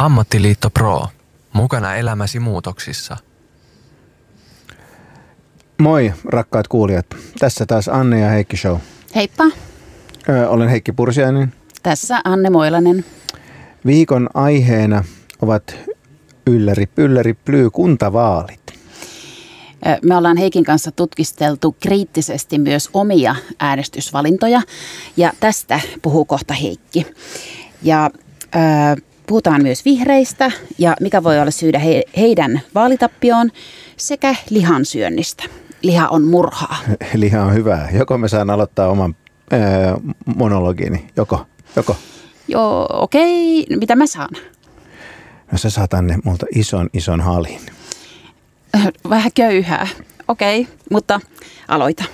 Ammattiliitto Pro. Mukana elämäsi muutoksissa. Moi rakkaat kuulijat. Tässä taas Anne ja Heikki Show. Heippa. Ö, olen Heikki Pursiainen. Tässä Anne Moilanen. Viikon aiheena ovat ylläri pylläri plyy kuntavaalit. Me ollaan Heikin kanssa tutkisteltu kriittisesti myös omia äänestysvalintoja ja tästä puhuu kohta Heikki. Ja äh, puhutaan myös vihreistä ja mikä voi olla syydä he, heidän vaalitappioon sekä lihansyönnistä. Liha on murhaa. Liha on hyvää. Joko me saan aloittaa oman äh, monologini? Joko? Joko? Joo, okei. Okay. Mitä mä saan? No sä saat tänne multa ison, ison halin. Vähän köyhää. Okei, okay, mutta aloita.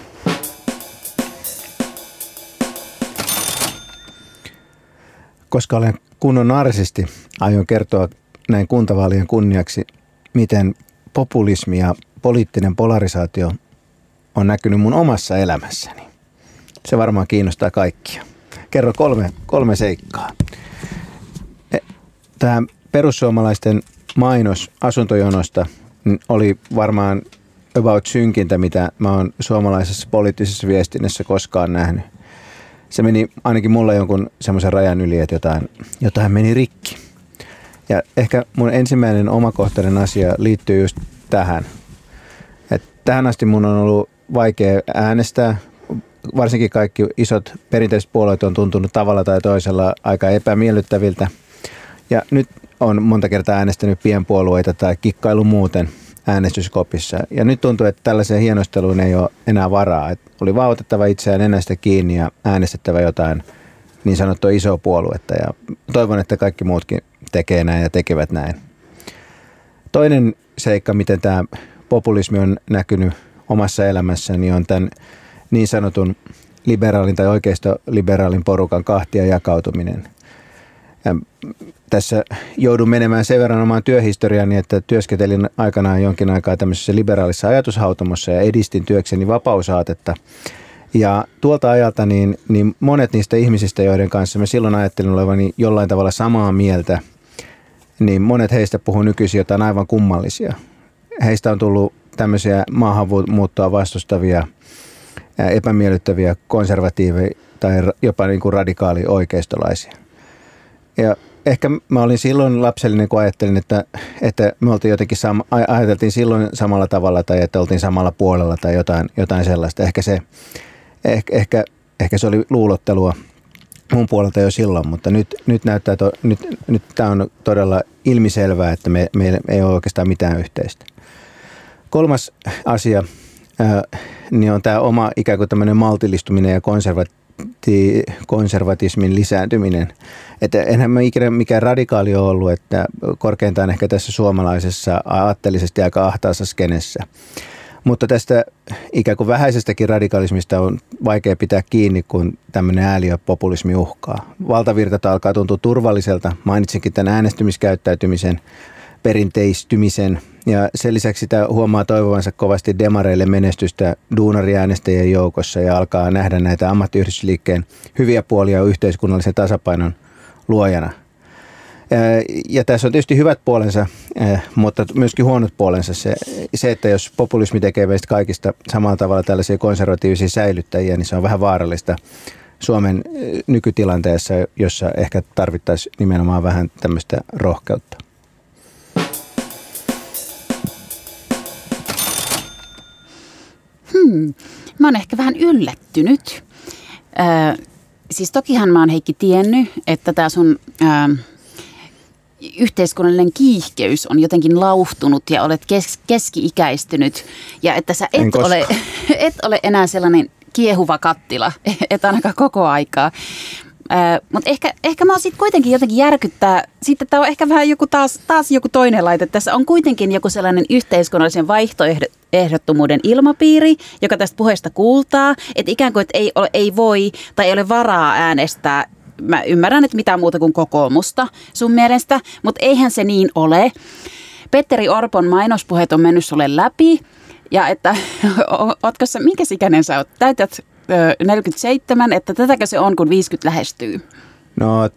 Koska olen kunnon narsisti, aion kertoa näin kuntavaalien kunniaksi, miten populismi ja poliittinen polarisaatio on näkynyt mun omassa elämässäni. Se varmaan kiinnostaa kaikkia. Kerro kolme, kolme seikkaa. E, Tämä perussuomalaisten mainos asuntojonosta oli varmaan about synkintä, mitä mä oon suomalaisessa poliittisessa viestinnässä koskaan nähnyt. Se meni ainakin mulle jonkun semmoisen rajan yli, että jotain, jotain meni rikki. Ja ehkä mun ensimmäinen omakohtainen asia liittyy just tähän. Et tähän asti mun on ollut vaikea äänestää. Varsinkin kaikki isot perinteiset puolueet on tuntunut tavalla tai toisella aika epämiellyttäviltä. Ja nyt on monta kertaa äänestänyt pienpuolueita tai kikkailu muuten äänestyskopissa. Ja nyt tuntuu, että tällaiseen hienosteluun ei ole enää varaa. Et oli vaan otettava itseään nenästä kiinni ja äänestettävä jotain niin sanottua isoa puoluetta. Ja toivon, että kaikki muutkin tekee näin ja tekevät näin. Toinen seikka, miten tämä populismi on näkynyt omassa elämässäni, on tämän niin sanotun liberaalin tai oikeisto-liberaalin porukan kahtia jakautuminen. Tässä joudun menemään sen verran omaan työhistoriaani, että työskentelin aikanaan jonkin aikaa tämmöisessä liberaalissa ajatushautomossa ja edistin työkseni vapausaatetta. Ja tuolta ajalta niin, niin monet niistä ihmisistä, joiden kanssa mä silloin ajattelin olevani jollain tavalla samaa mieltä, niin monet heistä puhuu nykyisin jotain aivan kummallisia. Heistä on tullut tämmöisiä maahanmuuttoa vastustavia, epämiellyttäviä konservatiiveja tai jopa niin kuin radikaali oikeistolaisia. Ja ehkä mä olin silloin lapsellinen, kun ajattelin, että, että me oltiin jotenkin sama, ajateltiin silloin samalla tavalla tai että oltiin samalla puolella tai jotain, jotain sellaista. Ehkä se, ehkä, ehkä, ehkä se oli luulottelua mun puolelta jo silloin, mutta nyt, nyt näyttää, to, nyt, nyt tämä on todella ilmiselvää, että me, meillä ei ole oikeastaan mitään yhteistä. Kolmas asia niin on tämä oma ikään kuin tämmöinen maltillistuminen ja konservatiivinen konservatismin lisääntyminen. Että enhän mä ikinä mikään radikaali ole ollut, että korkeintaan ehkä tässä suomalaisessa aatteellisesti aika ahtaassa skenessä. Mutta tästä ikään kuin vähäisestäkin radikalismista on vaikea pitää kiinni, kun tämmöinen ääliö populismi uhkaa. Valtavirta alkaa tuntua turvalliselta. Mainitsinkin tämän äänestymiskäyttäytymisen perinteistymisen. Ja sen lisäksi tämä huomaa toivovansa kovasti demareille menestystä duunariäänestäjien joukossa ja alkaa nähdä näitä ammattiyhdistysliikkeen hyviä puolia yhteiskunnallisen tasapainon luojana. Ja tässä on tietysti hyvät puolensa, mutta myöskin huonot puolensa. Se, se, että jos populismi tekee meistä kaikista samalla tavalla tällaisia konservatiivisia säilyttäjiä, niin se on vähän vaarallista Suomen nykytilanteessa, jossa ehkä tarvittaisiin nimenomaan vähän tämmöistä rohkeutta. Hmm, mä oon ehkä vähän yllättynyt. Ö, siis tokihan mä oon Heikki tiennyt, että tämä sun ö, yhteiskunnallinen kiihkeys on jotenkin lauhtunut ja olet kes- keski-ikäistynyt ja että sä et ole, et ole enää sellainen kiehuva kattila, et ainakaan koko aikaa. Mutta ehkä, ehkä mä sitten kuitenkin jotenkin järkyttää, sitten tämä on ehkä vähän joku taas, taas joku toinen laite. Tässä on kuitenkin joku sellainen yhteiskunnallisen vaihtoehdottomuuden ilmapiiri, joka tästä puheesta kuultaa, että ikään kuin että ei, ole, ei voi tai ei ole varaa äänestää mä ymmärrän, että mitään muuta kuin kokoomusta sun mielestä, mutta eihän se niin ole. Petteri Orpon mainospuheet on mennyt sulle läpi. Ja että, ootko sä, minkä ikäinen sä oot? Täytät 47, että tätäkö se on, kun 50 lähestyy? No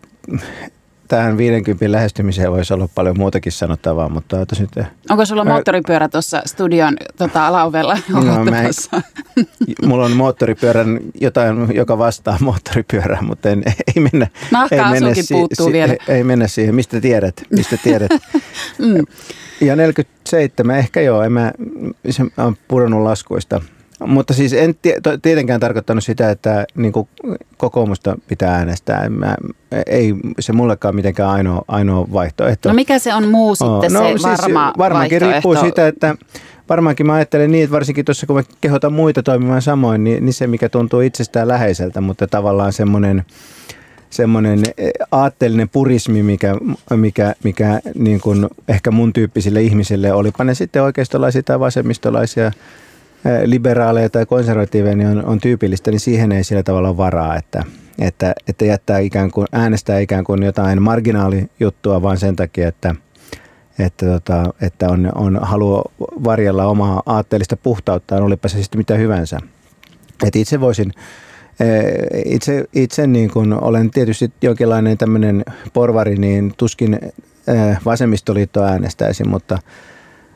tähän 50 lähestymiseen voisi olla paljon muutakin sanottavaa, mutta nyt... Onko sulla moottoripyörä tuossa studion tota, alaovella? No, mä en, mulla on moottoripyörän jotain, joka vastaa moottoripyörää, mutta en, ei mennä... Nahka ei mennä, si, puuttuu si, vielä. Ei, ei mennä siihen. Mistä tiedät? Mistä tiedät? mm. Ja 47, ehkä joo, en mä, se on pudonnut laskuista – mutta siis en tietenkään tarkoittanut sitä, että niin kuin kokoomusta pitää äänestää. Mä, ei se mullekaan mitenkään ainoa, ainoa vaihtoehto. No mikä se on muu sitten no, se siis varma Varmaankin riippuu siitä, että varmaankin mä ajattelen niin, että varsinkin tuossa kun mä kehotan muita toimimaan samoin, niin, niin se mikä tuntuu itsestään läheiseltä, mutta tavallaan semmoinen semmoinen eh, aatteellinen purismi, mikä, mikä, mikä niin kuin ehkä mun tyyppisille ihmisille, olipa ne sitten oikeistolaisia tai vasemmistolaisia, liberaaleja tai konservatiiveja niin on, on tyypillistä, niin siihen ei sillä tavalla ole varaa, että, että, että jättää ikään kuin, äänestää ikään kuin jotain marginaalijuttua vaan sen takia, että, että, tota, että on, on halu varjella omaa aatteellista puhtauttaan, olipa se sitten mitä hyvänsä. Et itse voisin, itse, itse niin kuin olen tietysti jonkinlainen tämmöinen porvari, niin tuskin vasemmistoliitto äänestäisi, mutta –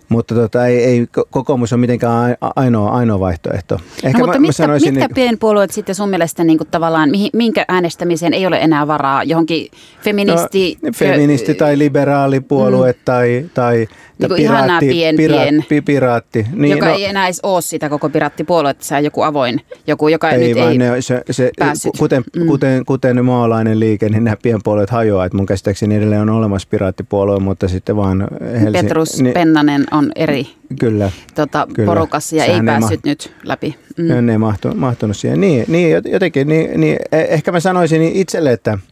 mutta tota, ei, ei kokoomus on mitenkään ainoa, ainoa vaihtoehto. Ehkä no, mutta mä, mitkä, mä mitkä niin, pienpuolueet sitten sun mielestä niin kuin tavallaan, minkä äänestämiseen ei ole enää varaa? Johonkin feministi... No, feministi tai liberaalipuolue mm. tai, tai niin kuin piraatti, pien, piraatti, pien, piraatti. Niin, joka no, ei enää edes ole sitä koko piraattipuolue, että se on joku avoin, joku, joka ei, nyt ei ne, se, se, päässyt. Kuten, mm. kuten, kuten maalainen liike, niin nämä pienpuolueet hajoaa. Että mun käsittääkseni edelleen on olemassa piraattipuolue, mutta sitten vaan Helsing... Petrus niin, Pennanen on eri kyllä, tota, kyllä. porukassa ja Sehän ei päässyt ma- nyt läpi. Mm. Ne ei mahtu, mahtunut siihen. Niin, niin jotenkin, niin, niin, e- ehkä mä sanoisin itselle, että –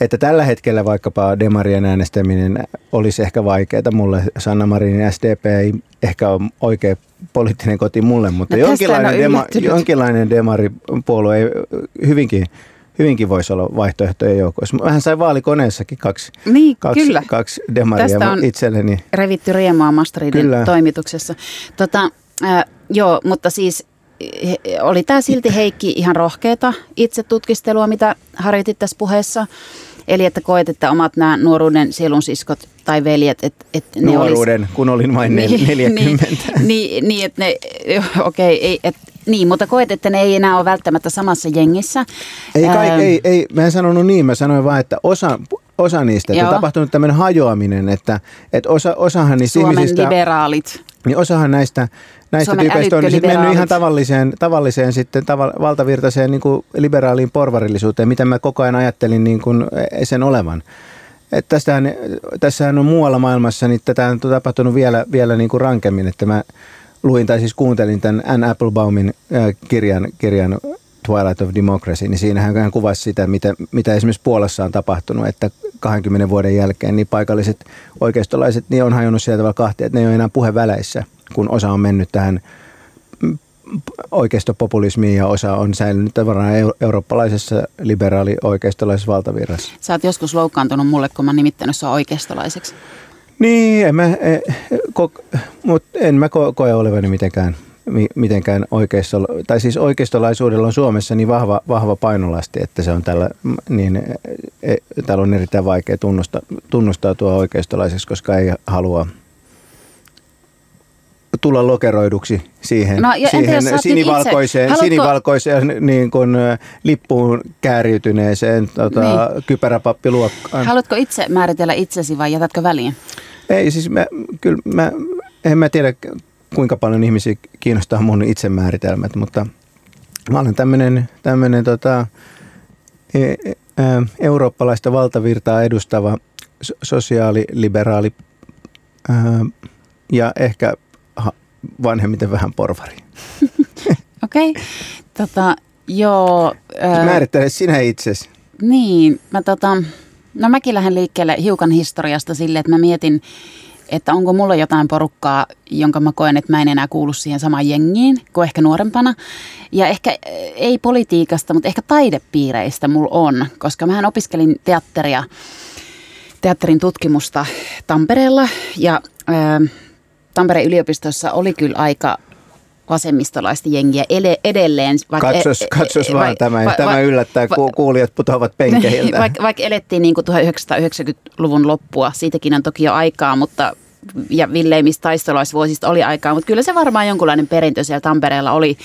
että tällä hetkellä vaikkapa Demarien äänestäminen olisi ehkä vaikeaa. Mulle Sanna Marinin SDP ei ehkä ole oikea poliittinen koti mulle, mutta no jonkinlainen, dema, jonkinlainen demaripuolue ei hyvinkin, hyvinkin voisi olla vaihtoehtojen joukossa. Vähän sai vaalikoneessakin kaksi, niin, kaksi, kyllä. kaksi demaria Tästä on itselleni. revitty riemaa Masteridin kyllä. toimituksessa. Tota, äh, joo, mutta siis oli tämä silti Heikki ihan rohkeata itse tutkistelua, mitä harjoitit tässä puheessa. Eli että koet, että omat nämä nuoruuden sielunsiskot tai veljet, että, että ne Nuoruuden, olis... kun olin vain niin, 40. Niin, niin, niin että ne, okei, okay, ei, et, niin, mutta koet, että ne ei enää ole välttämättä samassa jengissä. Ei, kai, ähm, ei, ei, mä en sanonut niin, mä sanoin vaan, että osa, osa niistä, että on tapahtunut tämmöinen hajoaminen, että, että osa, osahan niistä Suomen ihmisistä... liberaalit. Niin osahan näistä näistä Suomen tyypeistä on sitten mennyt ihan tavalliseen, tavalliseen sitten tava, valtavirtaiseen niin kuin liberaaliin porvarillisuuteen, mitä mä koko ajan ajattelin niin kuin sen olevan. Et tässähän, tässähän on muualla maailmassa, niin tätä on tapahtunut vielä, vielä niin kuin rankemmin, että mä luin tai siis kuuntelin tämän Anne Applebaumin kirjan, kirjan Twilight of Democracy, niin siinähän hän kuvasi sitä, mitä, mitä esimerkiksi Puolassa on tapahtunut, että 20 vuoden jälkeen niin paikalliset oikeistolaiset niin on hajonnut sieltä tavalla kahtia, että ne ei ole enää puheväleissä – kun osa on mennyt tähän oikeistopopulismiin ja osa on säilynyt tavallaan eurooppalaisessa liberaali-oikeistolaisessa valtavirrassa. Sä oot joskus loukkaantunut mulle, kun mä nimittänyt sua oikeistolaiseksi. Niin, en mä, e, ko, mut en mä ko, koe olevani mitenkään, mitenkään oikeisto, tai siis oikeistolaisuudella on Suomessa niin vahva, vahva painolasti, että se on tällä, niin, e, täällä on erittäin vaikea tunnustaa tuo oikeistolaiseksi, koska ei halua tulla lokeroiduksi siihen, no, siihen sinivalkoiseen, Haluatko... sinivalkoiseen niin kuin, lippuun kääriytyneeseen tota, niin. kypäräpappiluokkaan. Haluatko itse määritellä itsesi vai jätätkö väliin? Ei, siis mä, kyllä mä, en mä tiedä kuinka paljon ihmisiä kiinnostaa mun itsemääritelmät, mutta mä olen tämmöinen, tämmöinen tota, e, e, eurooppalaista valtavirtaa edustava sosiaaliliberaali ja ehkä vanhemmiten vähän porvari. Okei, okay. tota, joo. Ää... Määrittele sinä itsesi. Niin, mä tota, no mäkin lähden liikkeelle hiukan historiasta sille, että mä mietin, että onko mulla jotain porukkaa, jonka mä koen, että mä en enää kuulu siihen samaan jengiin kuin ehkä nuorempana. Ja ehkä ei politiikasta, mutta ehkä taidepiireistä mulla on, koska mähän opiskelin teatteria, teatterin tutkimusta Tampereella ja... Ää, Tampereen yliopistossa oli kyllä aika vasemmistolaista jengiä edelleen. Vaikka katsos, e- katsos e- vaan tämä, va, tämä yllättää, va, kuulijat putoavat penkeiltä. Vaikka, vaikka elettiin niin kuin 1990-luvun loppua, siitäkin on toki jo aikaa, mutta ja villeimmistä taistolaisvuosista oli aikaa, mutta kyllä se varmaan jonkunlainen perintö siellä Tampereella oli.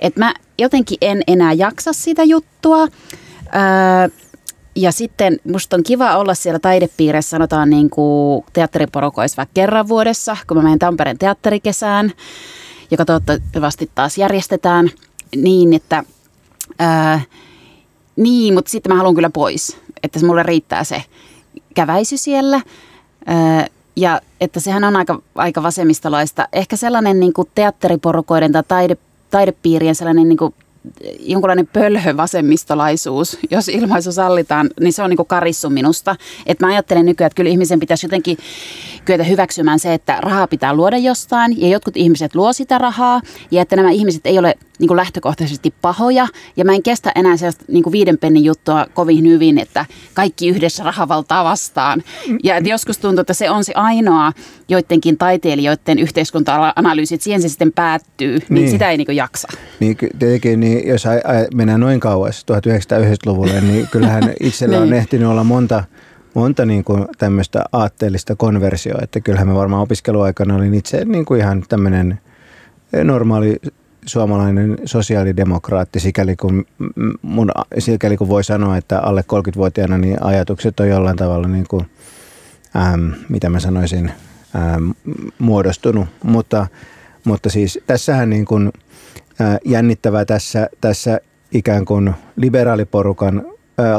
Että mä jotenkin en enää jaksa sitä juttua. Öö, ja sitten musta on kiva olla siellä taidepiirissä, sanotaan niin kuin teatteriporukoissa vaikka kerran vuodessa, kun mä menen Tampereen teatterikesään, joka toivottavasti taas järjestetään niin, että ää, niin, mutta sitten mä haluan kyllä pois, että mulle riittää se käväisy siellä. Ää, ja että sehän on aika, aika vasemmistolaista. Ehkä sellainen niin kuin teatteriporukoiden tai taide, taidepiirien sellainen niin kuin jonkunlainen pölhö vasemmistolaisuus, jos ilmaisu sallitaan, niin se on niin karissu minusta. Et mä ajattelen nykyään, että kyllä ihmisen pitäisi jotenkin kyetä hyväksymään se, että rahaa pitää luoda jostain ja jotkut ihmiset luo sitä rahaa ja että nämä ihmiset ei ole niin kuin lähtökohtaisesti pahoja. Ja mä en kestä enää sellaista niin kuin viiden pennin juttua kovin hyvin, että kaikki yhdessä rahavaltaa vastaan. Ja että joskus tuntuu, että se on se ainoa joidenkin taiteilijoiden yhteiskunta-analyysi, että siihen se sitten päättyy, niin, niin sitä ei niin kuin jaksa. Niin tietenkin, niin jos mennään noin kauas 1990-luvulle, niin kyllähän itsellä on niin. ehtinyt olla monta monta niin kuin tämmöistä aatteellista konversioa, että kyllähän me varmaan opiskeluaikana olin itse niin kuin ihan tämmöinen normaali suomalainen sosiaalidemokraatti, sikäli kun, mun, sikäli kun voi sanoa, että alle 30-vuotiaana niin ajatukset on jollain tavalla, niin kuin, äm, mitä mä sanoisin, äm, muodostunut. Mutta, mutta siis tässähän niin kuin, ä, jännittävää tässä, tässä ikään kuin liberaaliporukan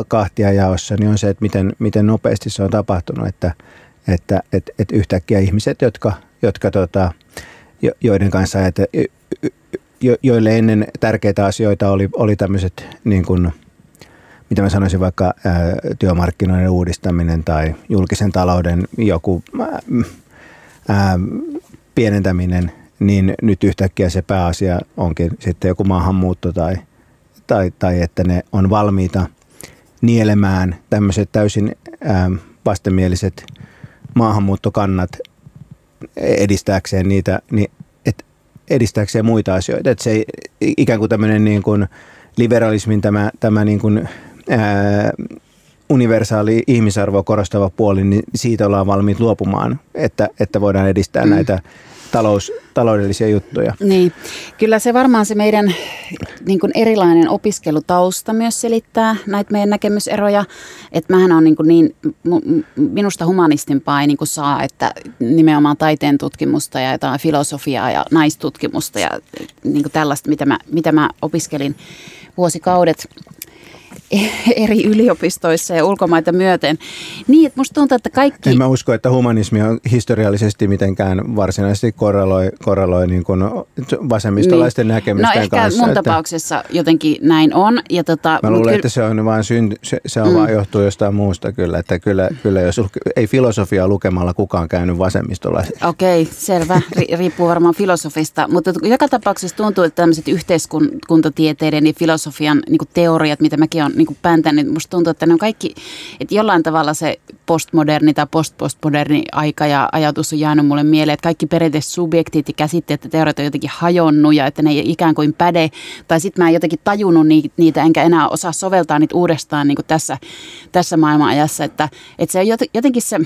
kahtia jaossa, niin on se, että miten, miten nopeasti se on tapahtunut, että, että et, et yhtäkkiä ihmiset, jotka, jotka tota, joiden kanssa että jo, joille ennen tärkeitä asioita oli, oli tämmöiset niin kuin, mitä mä sanoisin vaikka ää, työmarkkinoiden uudistaminen tai julkisen talouden joku ää, pienentäminen, niin nyt yhtäkkiä se pääasia onkin sitten joku maahanmuutto tai, tai, tai että ne on valmiita nielemään tämmöiset täysin ää, vastenmieliset maahanmuuttokannat edistääkseen niitä, niin edistääkseen muita asioita. Että se ikään kuin tämmöinen niin kuin liberalismin tämä, tämä niin kuin, ää, universaali ihmisarvoa korostava puoli, niin siitä ollaan valmiit luopumaan, että, että voidaan edistää mm. näitä talous, taloudellisia juttuja. Niin, kyllä se varmaan se meidän niin kuin erilainen opiskelutausta myös selittää näitä meidän näkemyseroja. Että mähän on niin, kuin niin minusta humanistimpaa ei niin kuin saa, että nimenomaan taiteen tutkimusta ja jotain filosofiaa ja naistutkimusta ja niin kuin tällaista, mitä mä, mitä mä opiskelin vuosikaudet eri yliopistoissa ja ulkomaita myöten. Niin, että musta tuntuu, että kaikki... En mä usko, että humanismi on historiallisesti mitenkään varsinaisesti korreloi, korreloi niin kuin vasemmistolaisten niin. näkemysten no, ehkä kanssa. mun että... tapauksessa jotenkin näin on. Ja tota, mä luulen, kyllä... että se on vaan synt, se, se on mm. vaan johtuu jostain muusta kyllä. Että kyllä, kyllä jos ei filosofiaa lukemalla kukaan käynyt vasemmistolaisia. Okei, okay, selvä. Riippuu varmaan filosofista. Mutta joka tapauksessa tuntuu, että tämmöiset yhteiskuntatieteiden ja filosofian niin teoriat, mitä mäkin olen niin pääntänyt. Niin musta tuntuu, että ne on kaikki, että jollain tavalla se postmoderni tai postpostmoderni aika ja ajatus on jäänyt mulle mieleen, että kaikki perinteiset subjektit ja käsitteet ja teoriat on jotenkin hajonnut ja että ne ei ikään kuin päde. Tai sitten mä en jotenkin tajunnut niitä enkä enää osaa soveltaa niitä uudestaan niin kuin tässä, tässä maailmanajassa. Että, että se on jotenkin se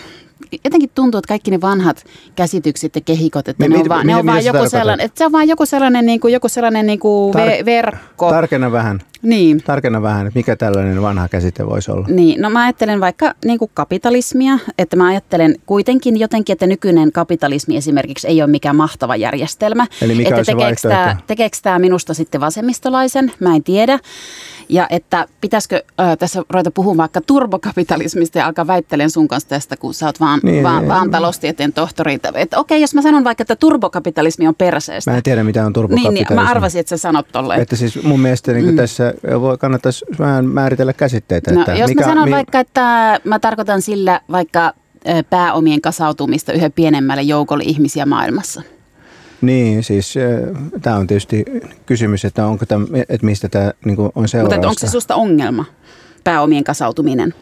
jotenkin tuntuu, että kaikki ne vanhat käsitykset ja kehikot, että ne, ne on vaan, ne on vaan joku sellainen, että se on vaan joku sellainen, niin kuin, joku sellainen niin kuin Tar- verkko. Tarkenna vähän. Niin. Tarkenna vähän, että mikä tällainen vanha käsite voisi olla. Niin, no mä ajattelen vaikka niin kuin kapitalismia, että mä ajattelen kuitenkin jotenkin, että nykyinen kapitalismi esimerkiksi ei ole mikään mahtava järjestelmä. Eli mikä että tekeekö tämä, tekeekö tämä minusta sitten vasemmistolaisen, mä en tiedä. Ja että pitäisikö äh, tässä ruveta puhumaan vaikka turbokapitalismista ja alkaa väittelen sun kanssa tästä, kun sä oot vaan, niin, vaan, niin, vaan niin. taloustieteen tohtori. Että okei, jos mä sanon vaikka, että turbokapitalismi on perseestä. Mä en tiedä, mitä on turbokapitalismi. Niin, niin mä arvasin, että sä sanot tolleen. Että siis mun mielestä niin mm. tässä voi kannattaisi vähän määritellä käsitteitä. No, että jos mikä, mä sanon mi- vaikka, että mä tarkoitan sillä vaikka pääomien kasautumista yhä pienemmälle joukolle ihmisiä maailmassa. Niin, siis tämä on tietysti kysymys, että, onko tämä, että mistä tämä niin on seurausta. Mutta onko se susta ongelma, pääomien kasautuminen?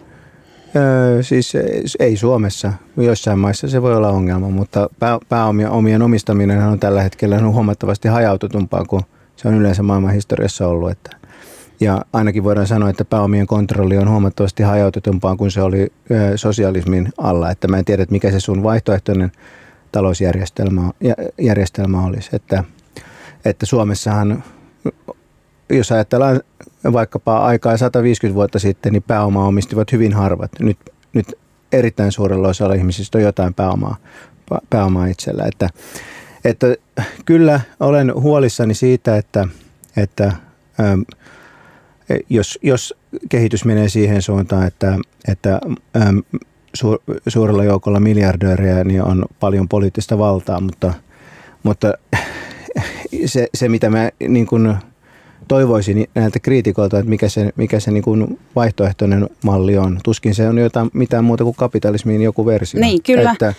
Öö, siis ei Suomessa. Joissain maissa se voi olla ongelma, mutta pää, pääomien omien omistaminen on tällä hetkellä huomattavasti hajautetumpaa kuin se on yleensä maailman historiassa ollut. Että, ja ainakin voidaan sanoa, että pääomien kontrolli on huomattavasti hajautetumpaa kuin se oli ö, sosialismin alla. Että mä en tiedä, että mikä se sun vaihtoehtoinen talousjärjestelmä järjestelmä olisi. Että, että Suomessahan, jos ajatellaan vaikkapa aikaa 150 vuotta sitten, niin pääomaa omistivat hyvin harvat. Nyt, nyt erittäin suurella osalla ihmisistä on jotain pääomaa, pääomaa itsellä. Että, että kyllä olen huolissani siitä, että, että ähm, jos, jos kehitys menee siihen suuntaan, että, että ähm, su, suurella joukolla miljardöörejä niin on paljon poliittista valtaa, mutta, mutta se, se mitä mä niin kuin toivoisin näiltä kriitikoilta, että mikä se, mikä se niin kuin vaihtoehtoinen malli on. Tuskin se on jotain, mitään muuta kuin kapitalismiin joku versio. Niin, kyllä. Että,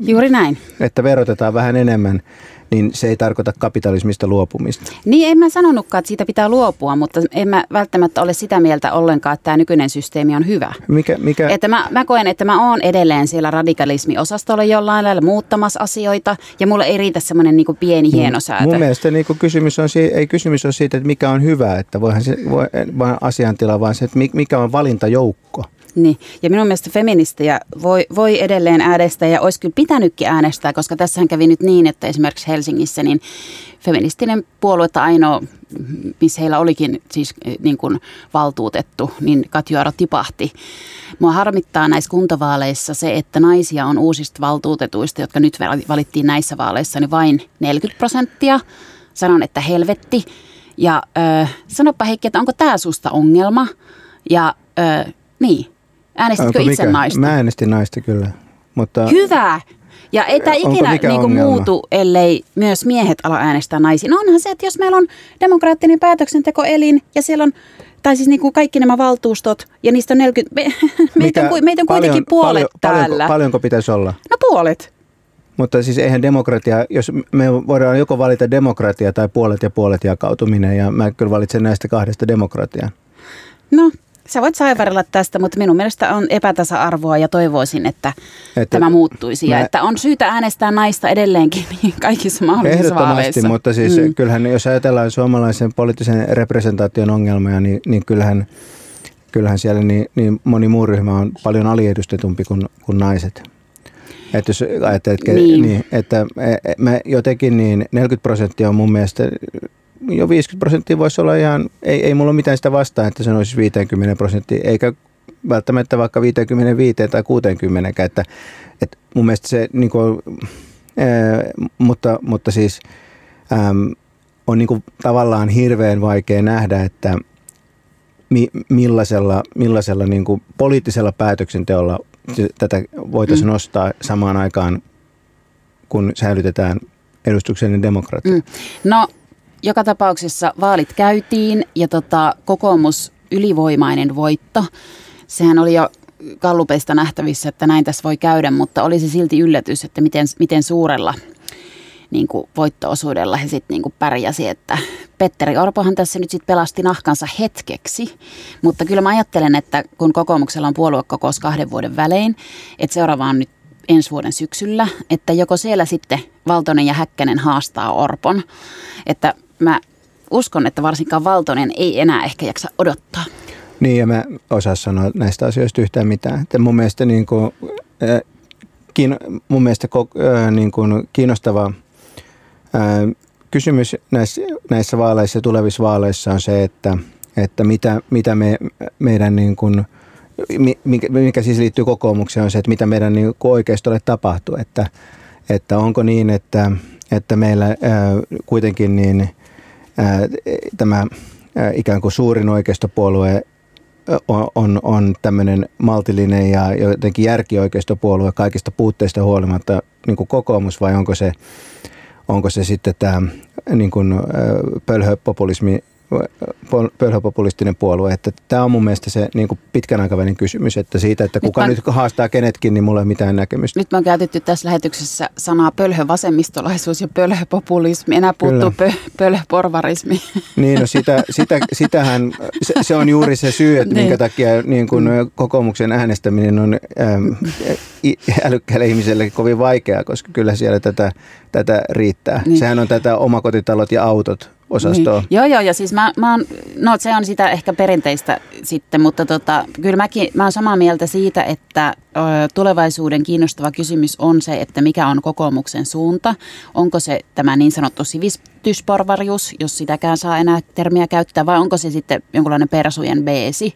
Juuri näin. Että verotetaan vähän enemmän niin se ei tarkoita kapitalismista luopumista. Niin, en mä sanonutkaan, että siitä pitää luopua, mutta en mä välttämättä ole sitä mieltä ollenkaan, että tämä nykyinen systeemi on hyvä. Mikä, mikä? Että mä, mä koen, että mä oon edelleen siellä radikalismiosastolla jollain lailla muuttamassa asioita, ja mulle ei riitä semmoinen niin pieni mm. hieno säätö. Mun mielestä niin kysymys on, ei kysymys ole siitä, että mikä on hyvä, että voihan se, voi, vaan asiantila, vaan se, että mikä on valintajoukko. Niin, ja minun mielestä feministejä voi, voi edelleen äänestää ja olisi kyllä pitänytkin äänestää, koska tässähän kävi nyt niin, että esimerkiksi Helsingissä niin feministinen puolue ainoa, missä heillä olikin siis eh, niin kuin valtuutettu, niin Katjuaro tipahti. Mua harmittaa näissä kuntavaaleissa se, että naisia on uusista valtuutetuista, jotka nyt valittiin näissä vaaleissa, niin vain 40 prosenttia. Sanon, että helvetti. Ja äh, sanoppa Heikki, että onko tämä susta ongelma? Ja äh, niin, Äänestitkö Onko itse mikä? naista? Mä äänestin naista kyllä. Mutta Hyvä! Ja ei tämä ikinä niin kuin muutu, ellei myös miehet ala äänestää naisia. No onhan se, että jos meillä on demokraattinen päätöksentekoelin ja siellä on, tai siis niin kuin kaikki nämä valtuustot ja niistä on 40, me, meitä, on, meitä on kuitenkin paljon, puolet paljon, täällä. Paljonko, paljonko pitäisi olla? No puolet. Mutta siis eihän demokratia, jos me voidaan joko valita demokratia tai puolet ja puolet jakautuminen ja mä kyllä valitsen näistä kahdesta demokratiaa. No Sä voit saivarilla tästä, mutta minun mielestä on epätasa-arvoa ja toivoisin, että, että tämä muuttuisi. Mä, ja että on syytä äänestää naista edelleenkin kaikissa mahdollisissa Ehdottomasti, vaaleissa. mutta siis mm. kyllähän jos ajatellaan suomalaisen poliittisen representaation ongelmia, niin, niin kyllähän, kyllähän siellä niin, niin moni muu ryhmä on paljon aliedustetumpi kuin, kuin naiset. Että jos ajattelet, niin. Niin, että me jotenkin niin 40 prosenttia on mun mielestä jo 50 prosenttia voisi olla ihan, ei, ei mulla ole mitään sitä vastaan, että se olisi 50 prosenttia, eikä välttämättä vaikka 55 tai 60, että, että mun mielestä se niin kuin, ää, mutta, mutta siis äm, on niin kuin tavallaan hirveän vaikea nähdä, että mi, millaisella, millaisella niin kuin poliittisella päätöksenteolla tätä voitaisiin mm. nostaa samaan aikaan, kun säilytetään edustuksellinen demokratia. Mm. No joka tapauksessa vaalit käytiin ja tota, kokoomus ylivoimainen voitto. Sehän oli jo kallupeista nähtävissä, että näin tässä voi käydä, mutta oli se silti yllätys, että miten, miten suurella niin kuin voittoosuudella he sitten niin pärjäsi, että Petteri Orpohan tässä nyt sitten pelasti nahkansa hetkeksi, mutta kyllä mä ajattelen, että kun kokoomuksella on puoluekokous kahden vuoden välein, että seuraava on nyt ensi vuoden syksyllä, että joko siellä sitten Valtonen ja Häkkänen haastaa Orpon, että mä uskon, että varsinkaan Valtonen ei enää ehkä jaksa odottaa. Niin, ja mä osaa sanoa näistä asioista yhtään mitään. Että mun mielestä, niin kuin, äh, mun mielestä äh, niin kuin kiinnostava äh, kysymys näissä, näissä vaaleissa ja tulevissa vaaleissa on se, että, että mitä, mitä me, meidän niin kuin, mikä, mikä siis liittyy kokoomukseen on se, että mitä meidän niin oikeistolle tapahtuu. Että, että onko niin, että, että meillä ää, kuitenkin niin – tämä ikään kuin suurin oikeistopuolue on, on, on tämmöinen maltillinen ja jotenkin järkioikeistopuolue kaikista puutteista huolimatta niin kuin kokoomus vai onko se, onko se sitten tämä niin kuin pölhöpopulismi pölhöpopulistinen puolue. Että tämä on mun mielestä se niin kuin pitkän aikavälin kysymys, että siitä, että kuka nyt, nyt haastaa kenetkin, niin mulla ei mitään näkemystä. Nyt me on käytetty tässä lähetyksessä sanaa pölhövasemmistolaisuus ja pölhöpopulismi. Enää puuttuu pö, pölhöporvarismi. Niin, no sitä, sitä, sitähän, se, se on juuri se syy, että niin. minkä takia niin kuin mm. kokoomuksen äänestäminen on äm, älykkäille ihmiselle kovin vaikeaa, koska kyllä siellä tätä, tätä riittää. Niin. Sehän on tätä omakotitalot ja autot osastoa. Niin. Joo, joo, ja siis mä, mä oon, no se on sitä ehkä perinteistä sitten, mutta tota, kyllä mäkin, mä oon samaa mieltä siitä, että ö, tulevaisuuden kiinnostava kysymys on se, että mikä on kokoomuksen suunta. Onko se tämä niin sanottu sivistysporvarius, jos sitäkään saa enää termiä käyttää, vai onko se sitten jonkunlainen persujen beesi?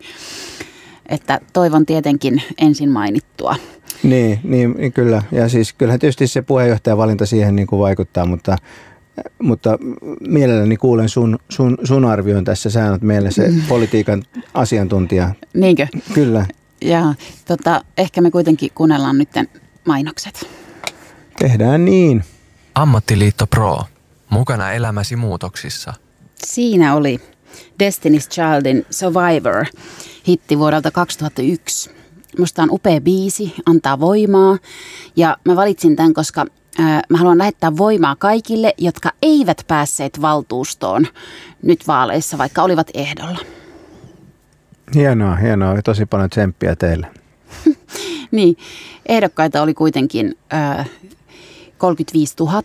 Että toivon tietenkin ensin mainittua. Niin, niin, kyllä. Ja siis kyllähän tietysti se puheenjohtajan valinta siihen niin kuin vaikuttaa, mutta mutta mielelläni kuulen sun, sun, sun arvioon tässä. Sä oot meille se mm. politiikan asiantuntija. Niinkö? Kyllä. Ja tota, ehkä me kuitenkin kuunnellaan nyt mainokset. Tehdään niin. Ammattiliitto Pro. Mukana elämäsi muutoksissa. Siinä oli Destiny's Childin Survivor, hitti vuodelta 2001. Musta on upea biisi, antaa voimaa ja mä valitsin tämän, koska mä haluan lähettää voimaa kaikille, jotka eivät päässeet valtuustoon nyt vaaleissa, vaikka olivat ehdolla. Hienoa, hienoa. Tosi paljon tsemppiä teille. niin, ehdokkaita oli kuitenkin äh, 35 000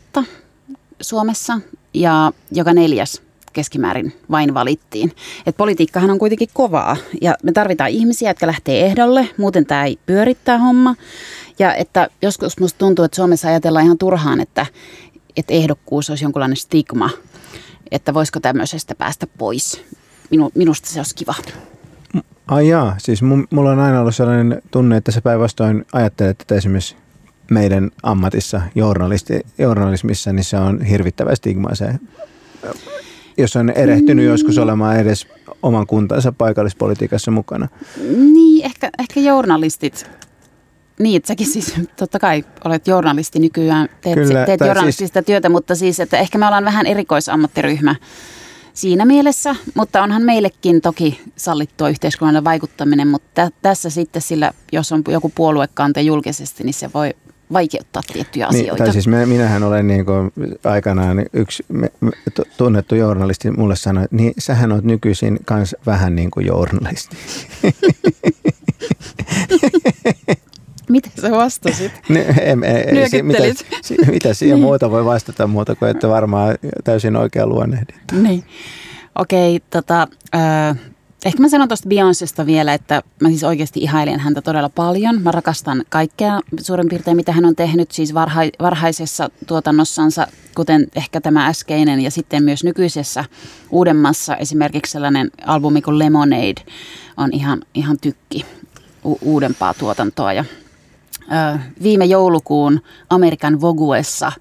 Suomessa ja joka neljäs keskimäärin vain valittiin. Et politiikkahan on kuitenkin kovaa ja me tarvitaan ihmisiä, jotka lähtee ehdolle, muuten tämä ei pyörittää homma. Ja että joskus musta tuntuu, että Suomessa ajatellaan ihan turhaan, että, että ehdokkuus olisi jonkunlainen stigma, että voisiko tämmöisestä päästä pois. Minu, minusta se olisi kiva. Ai jaa, siis mulla on aina ollut sellainen tunne, että se päinvastoin ajattelet, että esimerkiksi meidän ammatissa, journalisti, journalismissa, niin se on hirvittävä stigma se, jos on erehtynyt mm. joskus olemaan edes oman kuntansa paikallispolitiikassa mukana. Niin, ehkä, ehkä journalistit niin, että säkin siis totta kai olet journalisti nykyään, teet, Kyllä, teet journalistista siis... työtä, mutta siis että ehkä me ollaan vähän erikoisammattiryhmä siinä mielessä, mutta onhan meillekin toki sallittua yhteiskunnalle vaikuttaminen, mutta tässä sitten sillä, jos on joku puoluekante julkisesti, niin se voi vaikeuttaa tiettyjä niin, asioita. Tai siis me, minähän olen niin kuin aikanaan yksi me, me, tunnettu journalisti mulle sanoi, että niin sähän olet nykyisin kans vähän niin kuin journalisti. Mitä sä vastasit? Ne, em, si, mitä, si, mitä siihen niin. muuta voi vastata muuta kuin, että varmaan täysin oikea luonnehdinta. Niin. Okei, okay, tota, äh, ehkä mä sanon tuosta Beyoncesta vielä, että mä siis oikeasti ihailen häntä todella paljon. Mä rakastan kaikkea suurin piirtein, mitä hän on tehnyt siis varha, varhaisessa tuotannossansa, kuten ehkä tämä äskeinen ja sitten myös nykyisessä uudemmassa esimerkiksi sellainen albumi kuin Lemonade on ihan, ihan tykki u- uudempaa tuotantoa ja viime joulukuun Amerikan Voguessa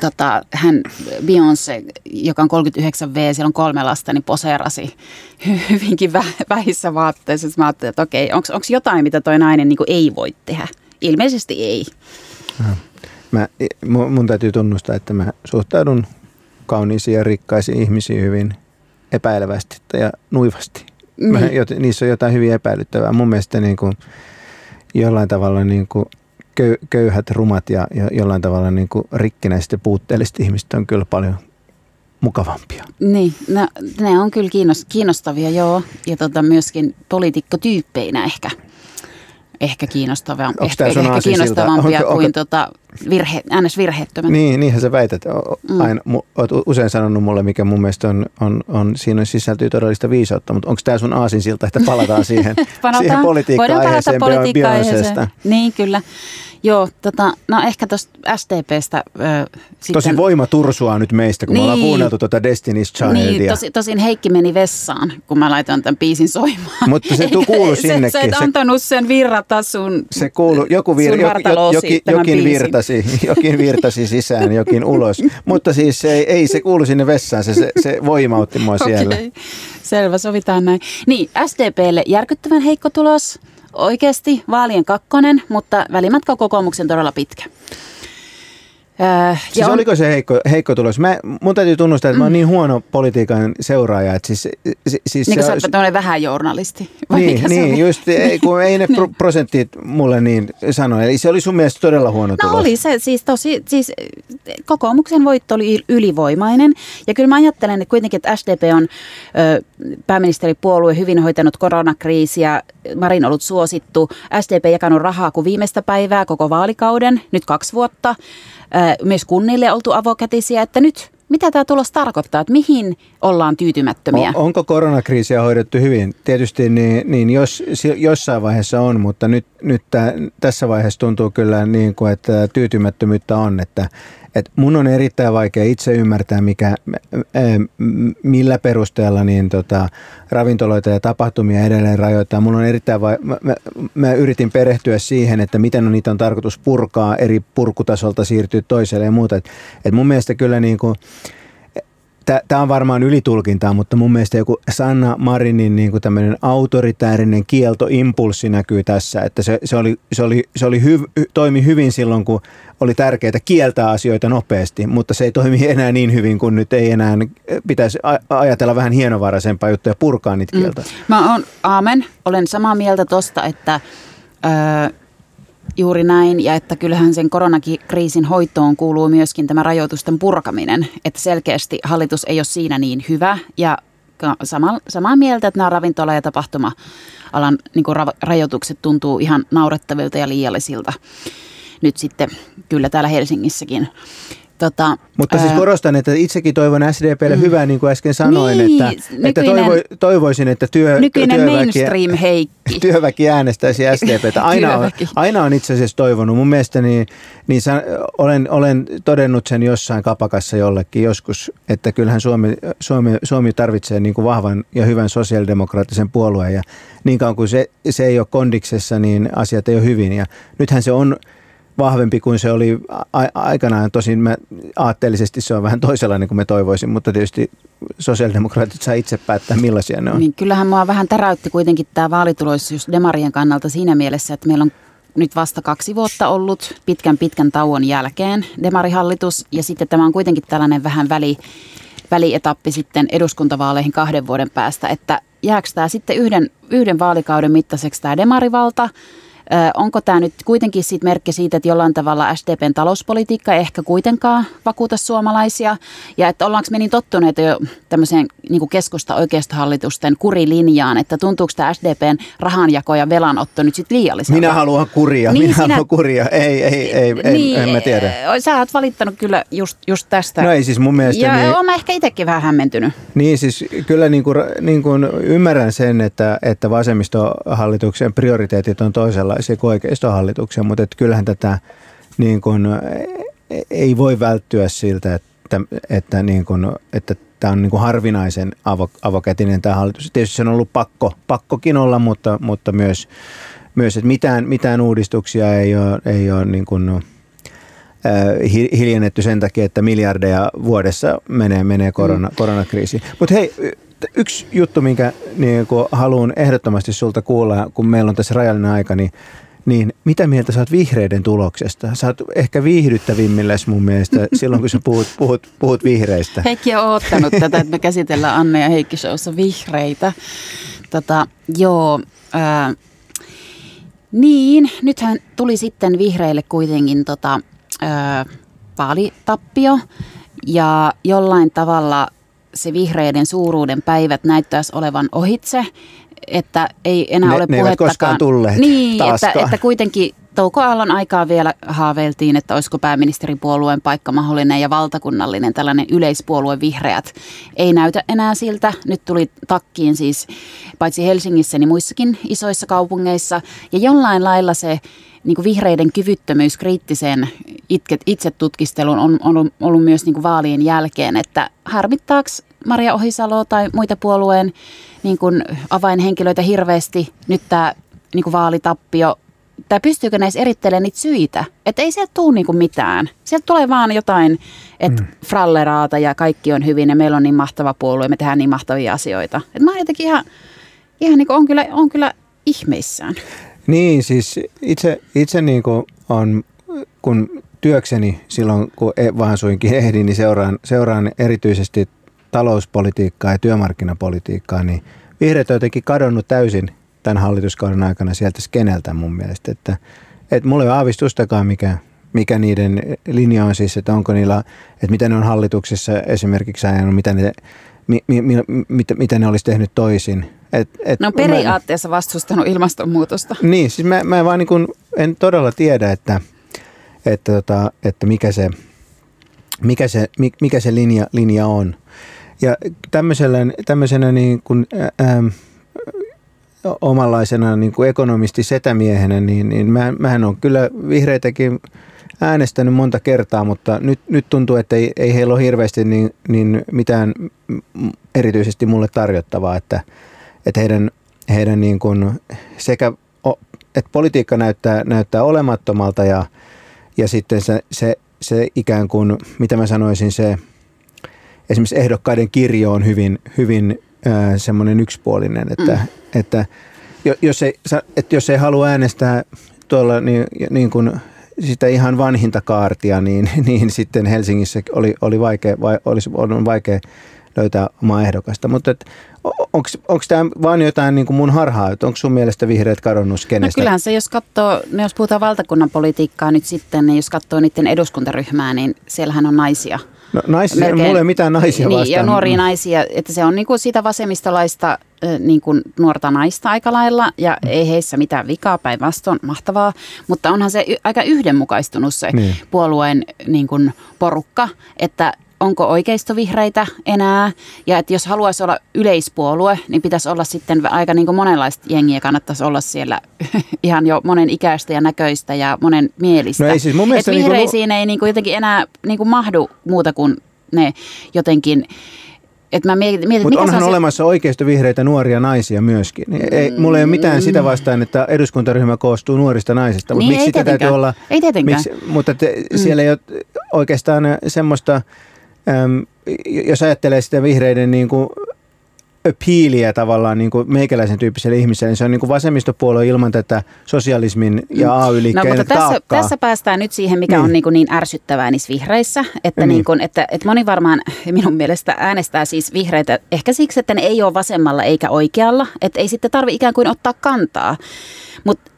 tota, hän Beyoncé, joka on 39V, siellä on kolme lasta, niin poseerasi hyvinkin vähissä vaatteissa. Mä ajattelin, että okei, onko jotain, mitä toi nainen niin ei voi tehdä? Ilmeisesti ei. Mä, mun täytyy tunnustaa, että mä suhtaudun kauniisiin ja rikkaisiin ihmisiin hyvin epäilevästi ja nuivasti. Mä, niin. niissä on jotain hyvin epäilyttävää. Mun mielestä niin kuin, jollain tavalla niin kuin köyhät, rumat ja, jollain tavalla niin kuin rikkinäiset ja puutteelliset ihmiset on kyllä paljon mukavampia. Niin, no, ne on kyllä kiinnostavia, joo. Ja tota, myöskin poliitikkotyyppeinä ehkä ehkä, kiinnostavia, ehkä, ehkä kiinnostavampia onko, kuin onko, tota virhe, äänes virheettömät. Niin, niinhän sä väität. Mm. Aina, olet usein sanonut mulle, mikä mun mielestä on, on, on siinä sisältyy todellista viisautta, mutta onko tämä sun aasinsilta, että palataan siihen, siihen politiikka-aiheeseen politiikka Niin, kyllä. Joo, tota, no ehkä tuosta STPstä äh, sitten... Tosin voima tursua nyt meistä, kun niin. me ollaan niin. kuunneltu tuota Destiny's Childia. Niin, tosi, tosin Heikki meni vessaan, kun mä laitoin tämän biisin soimaan. Mutta se kuuluu sinnekin. Sä et antanut sen virrata sun Se kuuluu, joku vir, jo, jo, jokin, jokin, virtasi, jokin virtasi sisään, jokin ulos. Mutta siis se ei, ei se kuulu sinne vessaan, se, se, se voimautti mua siellä. Okay. Selvä, sovitaan näin. Niin, SDPlle järkyttävän heikko tulos oikeasti vaalien kakkonen, mutta välimatka kokoomuksen todella pitkä. Äh, siis on... oliko se heikko, heikko tulos? Mä, mun täytyy tunnustaa, että mm. mä oon niin huono politiikan seuraaja. Että siis, siis niin kuin sä oot vähän journalisti. Niin, niin just, ei, kun ei ne pro, niin. prosentit mulle niin sano. Eli se oli sun mielestä todella huono no tulos. oli se, siis, tosi, siis kokoomuksen voitto oli ylivoimainen. Ja kyllä mä ajattelen että kuitenkin, että SDP on ö, pääministeripuolue hyvin hoitanut koronakriisiä. Marin ollut suosittu. SDP jakanut rahaa kuin viimeistä päivää koko vaalikauden, nyt kaksi vuotta myös kunnille oltu avokätisiä, että nyt mitä tämä tulos tarkoittaa, että mihin ollaan tyytymättömiä? On, onko koronakriisiä hoidettu hyvin? Tietysti niin, niin jos, jossain vaiheessa on, mutta nyt, nyt tässä vaiheessa tuntuu kyllä niin kuin, että tyytymättömyyttä on, että, et mun on erittäin vaikea itse ymmärtää, mikä, millä perusteella niin tota, ravintoloita ja tapahtumia edelleen rajoittaa. Mun on erittäin vai- mä, mä, mä, yritin perehtyä siihen, että miten on, niitä on tarkoitus purkaa eri purkutasolta siirtyä toiselle ja muuta. Et, et mun mielestä kyllä niin kuin, Tämä on varmaan ylitulkintaa, mutta mun mielestä joku Sanna Marinin niin kuin tämmöinen autoritäärinen kieltoimpulssi näkyy tässä, että se, se, oli, se, oli, se oli hyv, toimi hyvin silloin, kun oli tärkeää kieltää asioita nopeasti, mutta se ei toimi enää niin hyvin, kun nyt ei enää pitäisi ajatella vähän hienovaraisempaa juttuja ja purkaa niitä kieltä. Mm. Mä oon, aamen, olen samaa mieltä tosta, että... Öö, Juuri näin, ja että kyllähän sen koronakriisin hoitoon kuuluu myöskin tämä rajoitusten purkaminen, että selkeästi hallitus ei ole siinä niin hyvä, ja sama, samaa mieltä, että nämä ravintola- ja tapahtuma-alan niin rajoitukset tuntuu ihan naurettavilta ja liiallisilta nyt sitten kyllä täällä Helsingissäkin. Tota, Mutta siis korostan, että itsekin toivon SDPlle mm. hyvää, niin kuin äsken sanoin, niin, että, nykyinen, että toivo, toivoisin, että työ, työväki, heikki. työväki äänestäisi SDPtä. Aina on, aina on itse asiassa toivonut. Mun mielestä niin, niin sä, olen, olen todennut sen jossain kapakassa jollekin joskus, että kyllähän Suomi, Suomi, Suomi tarvitsee niin kuin vahvan ja hyvän sosiaalidemokraattisen puolueen. Ja niin kauan kuin se, se ei ole kondiksessa, niin asiat ei ole hyvin. Ja nythän se on vahvempi kuin se oli a- aikanaan. Tosin mä aatteellisesti se on vähän toisenlainen kuin me toivoisin, mutta tietysti sosiaalidemokraatit saa itse päättää millaisia ne on. Niin kyllähän mua vähän täräytti kuitenkin tämä vaalitulos just Demarien kannalta siinä mielessä, että meillä on nyt vasta kaksi vuotta ollut pitkän pitkän tauon jälkeen Demarihallitus ja sitten tämä on kuitenkin tällainen vähän väli, välietappi sitten eduskuntavaaleihin kahden vuoden päästä, että jääkö tämä sitten yhden, yhden vaalikauden mittaiseksi tämä Demarivalta – Onko tämä nyt kuitenkin siitä merkki siitä, että jollain tavalla SDPn talouspolitiikka ei ehkä kuitenkaan vakuuta suomalaisia? Ja että ollaanko me niin tottuneita jo tämmöiseen niin keskusta oikeistohallitusten kurilinjaan, että tuntuuko tämä SDPn rahanjako ja velanotto nyt sitten liialliselta? Minä haluan kuria, niin minä sinä... haluan kuria. Ei, ei, ei, niin, en mä tiedä. Sä oot valittanut kyllä just, just tästä. No ei siis mun mielestä. Ja niin, olen ehkä itsekin vähän hämmentynyt. Niin siis kyllä niin kuin, niin kuin ymmärrän sen, että, että vasemmistohallituksen prioriteetit on toisella tällaisia kuin oikeistohallituksia, mutta että kyllähän tätä niin kuin, ei voi välttyä siltä, että, että, niin kuin, että tämä on niin kuin harvinaisen avo, avokätinen tämä hallitus. Tietysti se on ollut pakko, pakkokin olla, mutta, mutta myös, myös, että mitään, mitään uudistuksia ei ole, ei ole niin kuin, hiljennetty sen takia, että miljardeja vuodessa menee, menee korona, mm. koronakriisiin. Mutta hei, yksi juttu, minkä niin haluan ehdottomasti sulta kuulla, kun meillä on tässä rajallinen aika, niin niin mitä mieltä saat vihreiden tuloksesta? Sä oot ehkä viihdyttävimmilles mun mielestä silloin, kun sä puhut, puhut, puhut vihreistä. Heikki on ottanut tätä, että me käsitellään Anne ja Heikki Showssa vihreitä. Tota, joo, ää, niin, nythän tuli sitten vihreille kuitenkin tota, ää, vaalitappio ja jollain tavalla se vihreiden suuruuden päivät näyttäisi olevan ohitse että ei enää ne, ole ne puhettakaan. koskaan tulleet Niin, että, että kuitenkin Touko Aallon aikaa vielä haaveiltiin, että olisiko pääministeripuolueen paikka mahdollinen ja valtakunnallinen tällainen yleispuolue vihreät. Ei näytä enää siltä. Nyt tuli takkiin siis paitsi Helsingissä, niin muissakin isoissa kaupungeissa. Ja jollain lailla se niin kuin vihreiden kyvyttömyys kriittiseen itsetutkisteluun on, on ollut myös niin kuin vaalien jälkeen, että harmittaako Maria Ohisalo tai muita puolueen niin kuin avainhenkilöitä hirveästi nyt tämä niin kuin vaalitappio tai pystyykö näissä erittelemään niitä syitä? Että ei sieltä tule niinku mitään. Sieltä tulee vaan jotain, että mm. fralleraata ja kaikki on hyvin ja meillä on niin mahtava puolue ja me tehdään niin mahtavia asioita. Et mä oon jotenkin ihan, ihan niinku on, kyllä, on kyllä ihmeissään. Niin, siis itse, itse niinku on, kun työkseni silloin, kun e, vaan suinkin ehdin, niin seuraan, seuraan erityisesti talouspolitiikkaa ja työmarkkinapolitiikkaa, niin vihreät on jotenkin kadonnut täysin tämän hallituskauden aikana sieltä skeneltä mun mielestä. Että, että mulla ei ole aavistustakaan, mikä, mikä niiden linja on siis, että onko niillä, että mitä ne on hallituksessa esimerkiksi ajanut, mitä ne, mi, mi, mi, mitä, mitä ne olisi tehnyt toisin. Et, et no periaatteessa mä, vastustanut ilmastonmuutosta. Niin, siis mä, mä vaan niin kuin, en todella tiedä, että, että, tota, että mikä se, mikä se, mikä se linja, linja on. Ja tämmöisellä, tämmöisenä niin kuin, ää, omanlaisena niin kuin ekonomisti setämiehenä, niin, niin mä, mähän on kyllä vihreitäkin äänestänyt monta kertaa, mutta nyt, nyt tuntuu, että ei, ei heillä ole hirveästi niin, niin mitään erityisesti mulle tarjottavaa, että, että heidän, heidän niin kuin sekä, että politiikka näyttää, näyttää olemattomalta ja, ja sitten se, se, se ikään kuin, mitä mä sanoisin, se esimerkiksi ehdokkaiden kirjo on hyvin, hyvin semmoinen yksipuolinen, että, mm. Että, jos ei, että jos ei halua äänestää tuolla niin, niin kuin sitä ihan vanhinta kaartia, niin, niin sitten Helsingissä oli, oli vaikea, vai, olisi ollut vaikea löytää omaa ehdokasta. Mutta onko tämä vaan jotain niin kuin mun harhaa, että onko sun mielestä vihreät kadonnut kenestä? No kyllähän se, jos katsoo, no jos puhutaan valtakunnan politiikkaa nyt sitten, niin jos katsoo niiden eduskuntaryhmää, niin siellähän on naisia – No, naisia, Melkein, mulla ei mitään naisia niin, vastaan. Ja nuoria naisia, että se on niin kuin sitä vasemmistolaista niin kuin nuorta naista aika lailla ja mm. ei heissä mitään vikaa päinvastoin, mahtavaa, mutta onhan se aika yhdenmukaistunut se niin. puolueen niin kuin porukka, että onko oikeistovihreitä enää. Ja että jos haluaisi olla yleispuolue, niin pitäisi olla sitten aika niin kuin monenlaista jengiä kannattaisi olla siellä ihan jo monen ikäistä ja näköistä ja monen mielistä. No ei siis mun mielestä että vihreisiin niin kuin... ei niin kuin jotenkin enää niin kuin mahdu muuta kuin ne jotenkin että mä mietin, mietin, Mutta onhan se... olemassa oikeista vihreitä nuoria naisia myöskin. Ei, mm, mulla ei ole mitään sitä vastaan, että eduskuntaryhmä koostuu nuorista naisista. Mutta niin, miksi sitä täytyy olla? Ei tietenkään. Miksi, mutta te, mm. siellä ei ole oikeastaan semmoista äm, jos ajattelee sitä vihreiden niin kuin appealia tavallaan niin kuin meikäläisen tyyppiselle ihmiselle, niin se on niin kuin vasemmistopuolue ilman tätä sosialismin ja mm. AY-liikkeen no, mutta tässä, tässä päästään nyt siihen, mikä niin. on niin, kuin niin ärsyttävää niissä vihreissä, että, niin. Niin kuin, että, että moni varmaan minun mielestä äänestää siis vihreitä ehkä siksi, että ne ei ole vasemmalla eikä oikealla, että ei sitten tarvitse ikään kuin ottaa kantaa. Mutta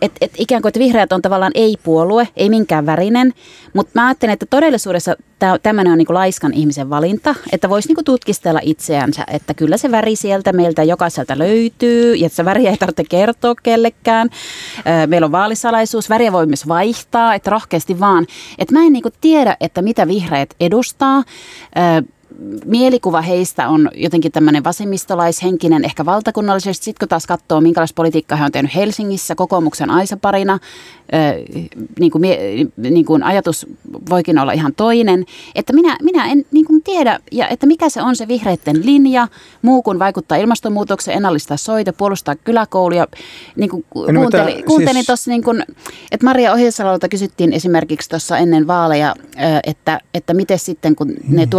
että et ikään kuin, että vihreät on tavallaan ei-puolue, ei minkään värinen, mutta mä ajattelen, että todellisuudessa tämmöinen on niin kuin laiskan ihmisen valinta, että voisi niin tutkistella itseänsä, että kyllä se väri sieltä meiltä jokaiselta löytyy, ja että se väriä ei tarvitse kertoa kellekään. Meillä on vaalisalaisuus, väriä voi myös vaihtaa, että rohkeasti vaan. Että mä en niin tiedä, että mitä vihreät edustaa mielikuva heistä on jotenkin tämmöinen vasemmistolaishenkinen, ehkä valtakunnallisesti. Sitten kun taas katsoo, minkälaista politiikkaa he on tehnyt Helsingissä kokoomuksen aisaparina, niin kuin, niin kuin ajatus voikin olla ihan toinen. Että minä, minä en niin kuin tiedä, ja että mikä se on se vihreiden linja, muu kuin vaikuttaa ilmastonmuutokseen, ennallistaa soita, puolustaa kyläkouluja. Niin kuin kuuntelin, siis... kuuntelin tuossa, niin kuin, että Maria Ohisalolta kysyttiin esimerkiksi tuossa ennen vaaleja, että, että miten sitten, kun ne hmm.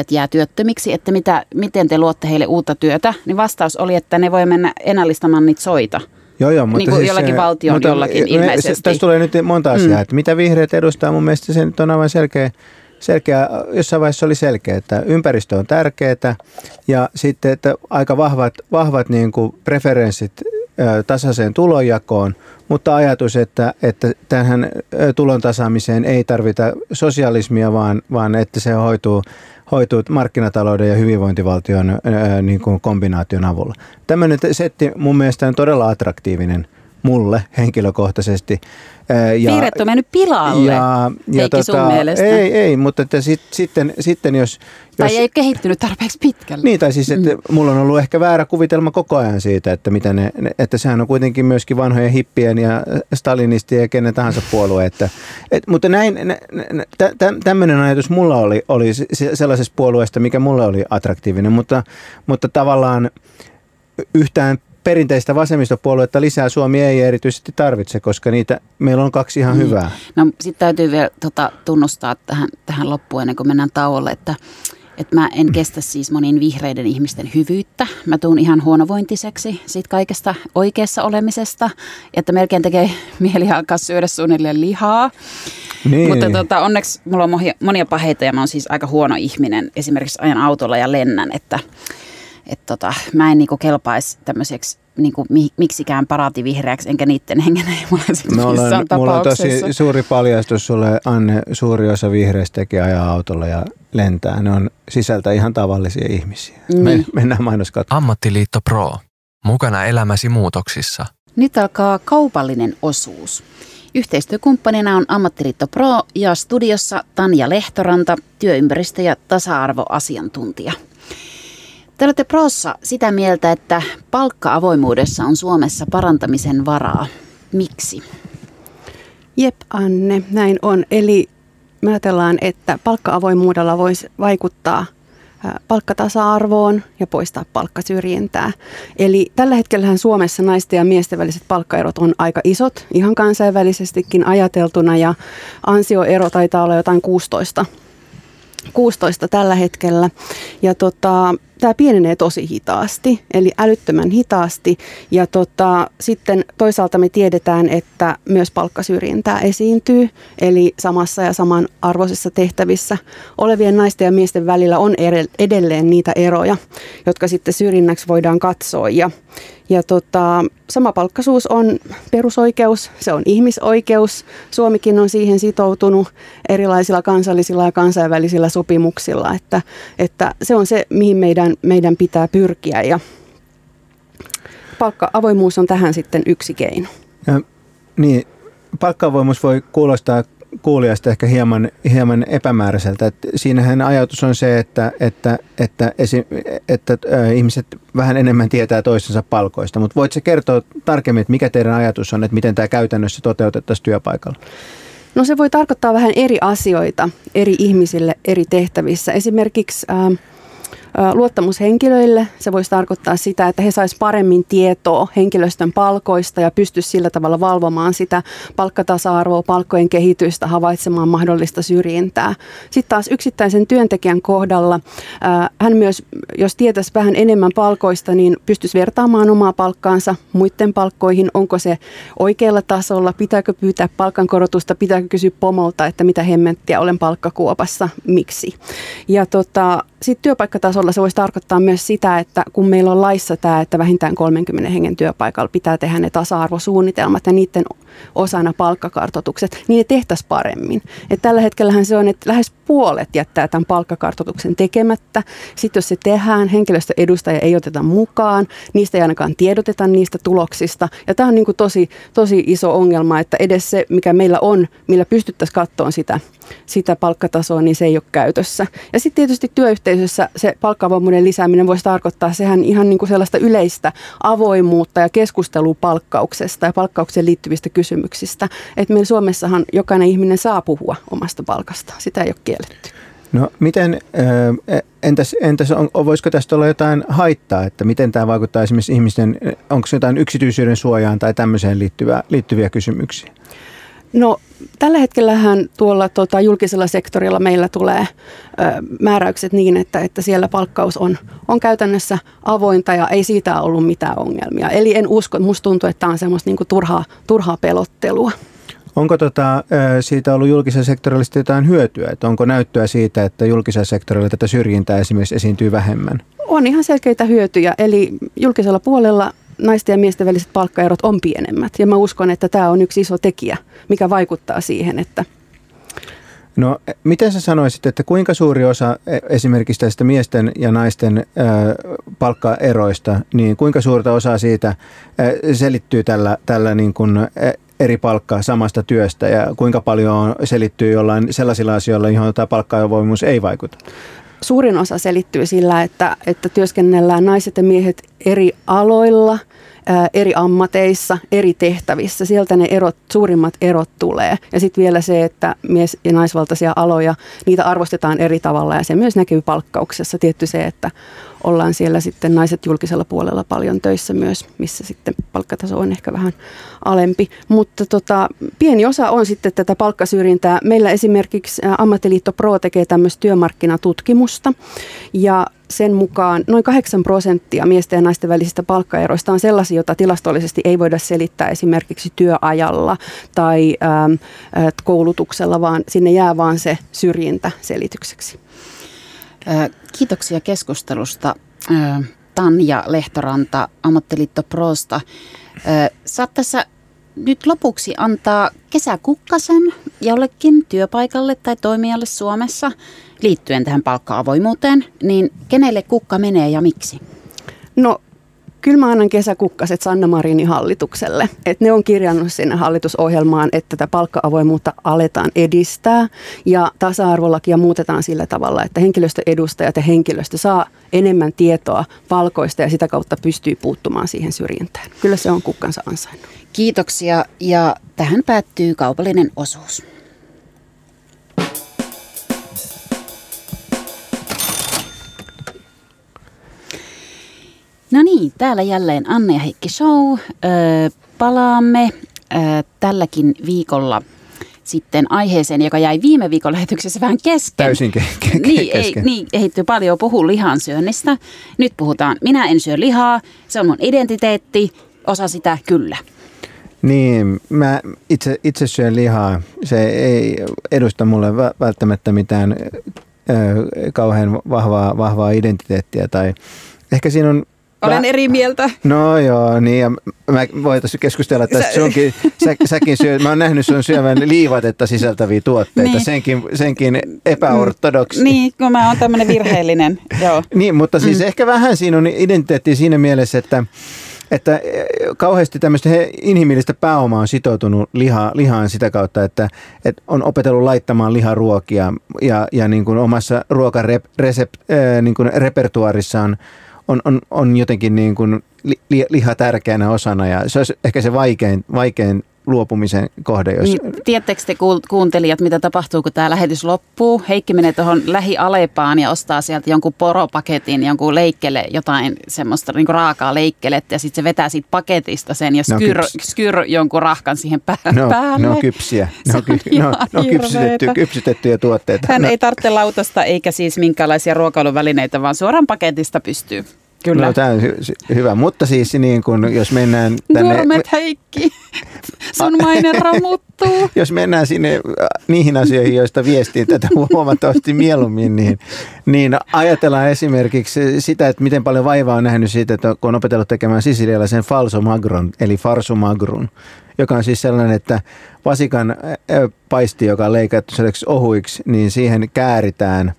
Turvetuottajat jää työttömiksi, että mitä, miten te luotte heille uutta työtä, niin vastaus oli, että ne voi mennä ennallistamaan niitä soita. Joo, joo, mutta niin kuin siis jollakin valtion mutta, jollakin me, ilmeisesti. Tässä tulee nyt monta asiaa, mm. että mitä vihreät edustaa, mun mielestä se nyt on aivan selkeä, selkeä, jossain vaiheessa oli selkeä, että ympäristö on tärkeää ja sitten, että aika vahvat, vahvat niin kuin preferenssit tasaiseen tulonjakoon, mutta ajatus, että, että tähän tulon tasaamiseen ei tarvita sosialismia, vaan, vaan että se hoituu hoituu markkinatalouden ja hyvinvointivaltion ää, niin kuin kombinaation avulla. Tämmöinen setti mun mielestä on todella attraktiivinen mulle henkilökohtaisesti. Ja, Vihreät on mennyt pilalle, ja, ja tota, sun mielestä. Ei, ei mutta että sit, sitten, sitten jos, jos... Tai ei kehittynyt tarpeeksi pitkälle. Niin, tai siis, että mm. mulla on ollut ehkä väärä kuvitelma koko ajan siitä, että, mitä ne, että sehän on kuitenkin myöskin vanhojen hippien ja stalinistien ja kenen tahansa puolue. Että, et, mutta näin, tä, tä, tämmöinen ajatus mulla oli, oli sellaisesta puolueesta, mikä mulle oli attraktiivinen, mutta, mutta tavallaan yhtään perinteistä vasemmistopuoluetta lisää Suomi ei erityisesti tarvitse, koska niitä meillä on kaksi ihan mm. hyvää. No sitten täytyy vielä tota, tunnustaa tähän, tähän loppuun ennen kuin mennään tauolle, että että mä en kestä siis monin vihreiden ihmisten hyvyyttä. Mä tuun ihan huonovointiseksi siitä kaikesta oikeassa olemisesta, että melkein tekee mieli alkaa syödä suunnilleen lihaa. Niin. Mutta tota, onneksi mulla on monia paheita ja mä oon siis aika huono ihminen. Esimerkiksi ajan autolla ja lennän, että et tota, mä en niinku kelpaisi tämmöiseksi niinku, miksikään parativihreäksi, enkä niiden hengenheimolaiseksi no, olen, Mulla on tosi suuri paljastus sulle, Anne. Suuri osa vihreistä tekee ajaa autolla ja lentää. Ne on sisältä ihan tavallisia ihmisiä. Niin. Me, mennään mainoskatkoon. Ammattiliitto Pro. Mukana elämäsi muutoksissa. Nyt alkaa kaupallinen osuus. Yhteistyökumppanina on Ammattiliitto Pro ja studiossa Tanja Lehtoranta, työympäristö- ja tasa-arvoasiantuntija. Te olette Prossa sitä mieltä, että palkka-avoimuudessa on Suomessa parantamisen varaa. Miksi? Jep, Anne, näin on. Eli me ajatellaan, että palkka-avoimuudella voisi vaikuttaa palkkatasa-arvoon ja poistaa palkkasyrjintää. Eli tällä hetkellä Suomessa naisten ja miesten väliset palkkaerot on aika isot, ihan kansainvälisestikin ajateltuna, ja ansioero taitaa olla jotain 16 16 tällä hetkellä. Ja tota, tämä pienenee tosi hitaasti, eli älyttömän hitaasti. Ja tota, sitten toisaalta me tiedetään, että myös palkkasyrjintää esiintyy, eli samassa ja samanarvoisissa tehtävissä olevien naisten ja miesten välillä on edelleen niitä eroja, jotka sitten syrjinnäksi voidaan katsoa. Ja, ja tota, samapalkkaisuus on perusoikeus, se on ihmisoikeus. Suomikin on siihen sitoutunut erilaisilla kansallisilla ja kansainvälisillä sopimuksilla, että, että se on se, mihin meidän, meidän pitää pyrkiä ja palkka-avoimuus on tähän sitten yksi keino. Ja, niin, palkka-avoimuus voi kuulostaa kuulijasta ehkä hieman, hieman epämääräiseltä. Et siinähän ajatus on se, että, että, että, esi, että ihmiset vähän enemmän tietää toistensa palkoista, mutta voitko kertoa tarkemmin, että mikä teidän ajatus on, että miten tämä käytännössä toteutettaisiin työpaikalla? No se voi tarkoittaa vähän eri asioita eri ihmisille eri tehtävissä. Esimerkiksi... Äh, luottamushenkilöille. Se voisi tarkoittaa sitä, että he saisivat paremmin tietoa henkilöstön palkoista ja pystyisivät sillä tavalla valvomaan sitä palkkatasa-arvoa, palkkojen kehitystä, havaitsemaan mahdollista syrjintää. Sitten taas yksittäisen työntekijän kohdalla hän myös, jos tietäisi vähän enemmän palkoista, niin pystyisi vertaamaan omaa palkkaansa muiden palkkoihin. Onko se oikealla tasolla, pitääkö pyytää palkankorotusta, pitääkö kysyä pomolta, että mitä hemmenttiä olen palkkakuopassa, miksi. Ja tota, sitten työpaikkatasolla se voisi tarkoittaa myös sitä, että kun meillä on laissa tämä, että vähintään 30 hengen työpaikalla pitää tehdä ne tasa-arvosuunnitelmat ja niiden osana palkkakartoitukset, niin ne tehtäisiin paremmin. Et tällä hetkellähän se on, että lähes puolet jättää tämän palkkakartoituksen tekemättä. Sitten jos se tehdään, henkilöstöedustaja ei oteta mukaan, niistä ei ainakaan tiedoteta niistä tuloksista. Ja tämä on niin kuin tosi, tosi iso ongelma, että edes se, mikä meillä on, millä pystyttäisiin katsoa sitä, sitä palkkatasoa, niin se ei ole käytössä. Ja sitten tietysti työyhteisössä se palkkavoimuuden lisääminen voisi tarkoittaa sehän ihan niin kuin sellaista yleistä avoimuutta ja keskustelua palkkauksesta ja palkkaukseen liittyvistä kysymyksistä. Että meillä Suomessahan jokainen ihminen saa puhua omasta palkasta. Sitä ei ole kielletty. No miten, entäs, entäs on, voisiko tästä olla jotain haittaa, että miten tämä vaikuttaa esimerkiksi ihmisten, onko se jotain yksityisyyden suojaan tai tämmöiseen liittyviä, liittyviä kysymyksiä? No tällä hetkellähän tuolla tota, julkisella sektorilla meillä tulee ö, määräykset niin, että, että siellä palkkaus on, on käytännössä avointa ja ei siitä ollut mitään ongelmia. Eli en usko, musta tuntuu, että tämä on semmoista niinku turhaa, turhaa pelottelua. Onko tota, siitä ollut julkisella sektorilla jotain hyötyä? Että onko näyttöä siitä, että julkisella sektorilla tätä syrjintää esimerkiksi esiintyy vähemmän? On ihan selkeitä hyötyjä. Eli julkisella puolella naisten ja miesten väliset palkkaerot on pienemmät. Ja mä uskon, että tämä on yksi iso tekijä, mikä vaikuttaa siihen, että No miten sä sanoisit, että kuinka suuri osa e, esimerkiksi tästä miesten ja naisten palkkaeroista, niin kuinka suurta osaa siitä selittyy tällä, tällä niin kuin eri palkkaa samasta työstä ja kuinka paljon selittyy jollain sellaisilla asioilla, johon tämä palkkaavoimuus ei vaikuta? Suurin osa selittyy sillä, että, että työskennellään naiset ja miehet eri aloilla, eri ammateissa, eri tehtävissä. Sieltä ne erot, suurimmat erot tulee. Ja sitten vielä se, että mies- ja naisvaltaisia aloja, niitä arvostetaan eri tavalla ja se myös näkyy palkkauksessa. Tietty se, että ollaan siellä sitten naiset julkisella puolella paljon töissä myös, missä sitten palkkataso on ehkä vähän alempi. Mutta tota, pieni osa on sitten tätä palkkasyrjintää. Meillä esimerkiksi Ammattiliitto Pro tekee tämmöistä työmarkkinatutkimusta ja sen mukaan noin 8 prosenttia miesten ja naisten välisistä palkkaeroista on sellaisia, jota tilastollisesti ei voida selittää esimerkiksi työajalla tai ähm, koulutuksella, vaan sinne jää vaan se syrjintä selitykseksi. Kiitoksia keskustelusta Tanja Lehtoranta Ammattiliitto Prosta. Saat tässä nyt lopuksi antaa kesäkukkasen jollekin työpaikalle tai toimijalle Suomessa liittyen tähän palkka-avoimuuteen, niin kenelle kukka menee ja miksi? No Kyllä mä annan kesäkukkaset Sanna Marinin hallitukselle. Et ne on kirjannut sinne hallitusohjelmaan, että tätä palkka-avoimuutta aletaan edistää ja tasa-arvolakia muutetaan sillä tavalla, että henkilöstöedustajat ja henkilöstö saa enemmän tietoa palkoista ja sitä kautta pystyy puuttumaan siihen syrjintään. Kyllä se on kukkansa ansainnut. Kiitoksia ja tähän päättyy kaupallinen osuus. No niin, täällä jälleen Anne ja Heikki Show. Öö, palaamme öö, tälläkin viikolla sitten aiheeseen, joka jäi viime viikon lähetyksessä vähän kesken. Täysin ke- ke- niin, kesken. Ei, niin, ehitty paljon puhua lihansyönnistä. Nyt puhutaan, minä en syö lihaa, se on mun identiteetti, osa sitä kyllä. Niin, mä itse, itse syön lihaa. Se ei edusta mulle välttämättä mitään ö, kauhean vahvaa, vahvaa identiteettiä. Tai ehkä siinä on olen eri mieltä. No joo, niin ja mä voitaisiin keskustella tästä sunkin, sä, säkin syö, mä oon nähnyt sun syövän liivatetta sisältäviä tuotteita, niin. senkin, senkin epäortodoksi. Niin, kun mä oon tämmöinen virheellinen, joo. Niin, mutta siis mm. ehkä vähän siinä on identiteetti siinä mielessä, että että eh, kauheasti tämmöistä inhimillistä pääomaa on sitoutunut liha, lihaan sitä kautta, että, että on opetellut laittamaan liharuokia ja, ja niin kuin omassa ruokarepertuarissaan niin kuin repertuarissaan on, on, on jotenkin niin kuin li, liha tärkeänä osana ja se olisi ehkä se vaikein, vaikein luopumisen kohde. Jos... Niin, tiedättekö te kuuntelijat, mitä tapahtuu, kun tämä lähetys loppuu? Heikki menee tuohon lähialepaan ja ostaa sieltä jonkun poropaketin, jonkun leikkele, jotain semmoista niin raakaa leikkelettä ja sitten se vetää siitä paketista sen ja skyr, skyr jonkun rahkan siihen pää- no, päälle. Ne on kypsiä. Ne on, ky- no, no kypsytetty, kypsytettyjä tuotteita. Hän no. ei tarvitse lautasta eikä siis minkäänlaisia ruokailuvälineitä, vaan suoraan paketista pystyy. Kyllä. No, tämä on hy- hyvä, mutta siis niin kun, jos mennään tänne... Gourmet Heikki, sun maine romuttuu. jos mennään sinne niihin asioihin, joista viestiin tätä huomattavasti mieluummin, niin, niin ajatellaan esimerkiksi sitä, että miten paljon vaivaa on nähnyt siitä, että kun on opetellut tekemään sisilialaisen falso magron, eli farsu magrun, joka on siis sellainen, että vasikan paisti, joka on leikattu ohuiksi, niin siihen kääritään –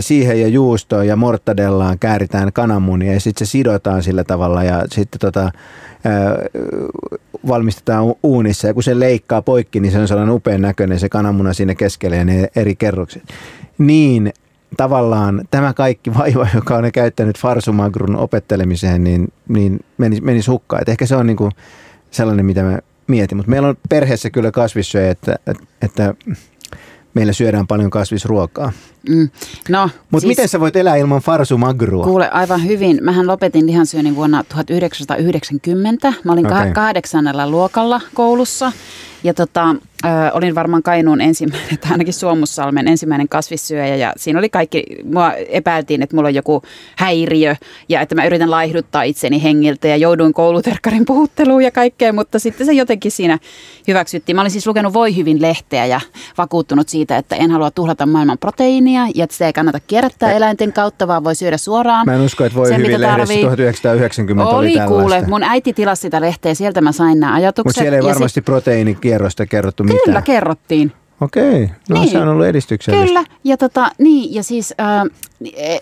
siihen ja juustoon ja mortadellaan kääritään kananmunia ja sitten se sidotaan sillä tavalla ja sitten tota, valmistetaan uunissa ja kun se leikkaa poikki, niin se on sellainen upean näköinen se kananmuna siinä keskellä ja ne eri kerrokset. Niin tavallaan tämä kaikki vaiva, joka on käyttänyt farsumagrun opettelemiseen, niin, niin menisi, menisi hukkaan. Et ehkä se on niinku sellainen, mitä mä mietin. Mutta meillä on perheessä kyllä kasvissyöjä, että, että, että meillä syödään paljon kasvisruokaa. Mm. No, Mutta siis, miten sä voit elää ilman farsumagrua? Kuule, aivan hyvin. Mähän lopetin lihansyönnin vuonna 1990. Mä olin okay. kahdeksannella luokalla koulussa. Ja tota, ö, olin varmaan Kainuun ensimmäinen, tai ainakin Suomussalmen ensimmäinen kasvissyöjä. Ja siinä oli kaikki, mua epäiltiin, että mulla on joku häiriö ja että mä yritän laihduttaa itseni hengiltä ja jouduin kouluterkkarin puhutteluun ja kaikkea, mutta sitten se jotenkin siinä hyväksyttiin. Mä olin siis lukenut Voi hyvin lehteä ja vakuuttunut siitä, että en halua tuhlata maailman proteiinia ja että sitä ei kannata kierrättää ei. eläinten kautta, vaan voi syödä suoraan. Mä en usko, että Voi sen, hyvin lehdessä 1990 oli, oli kuule, mun äiti tilasi sitä lehteä, sieltä mä sain nämä ajatukset. Mutta siellä ei varmasti sit... proteiinikierrosta kerrottu mitään. Kyllä kerrottiin. Okei, no niin. se on ollut edistyksellistä. Kyllä, ja, tota, niin, ja siis äh,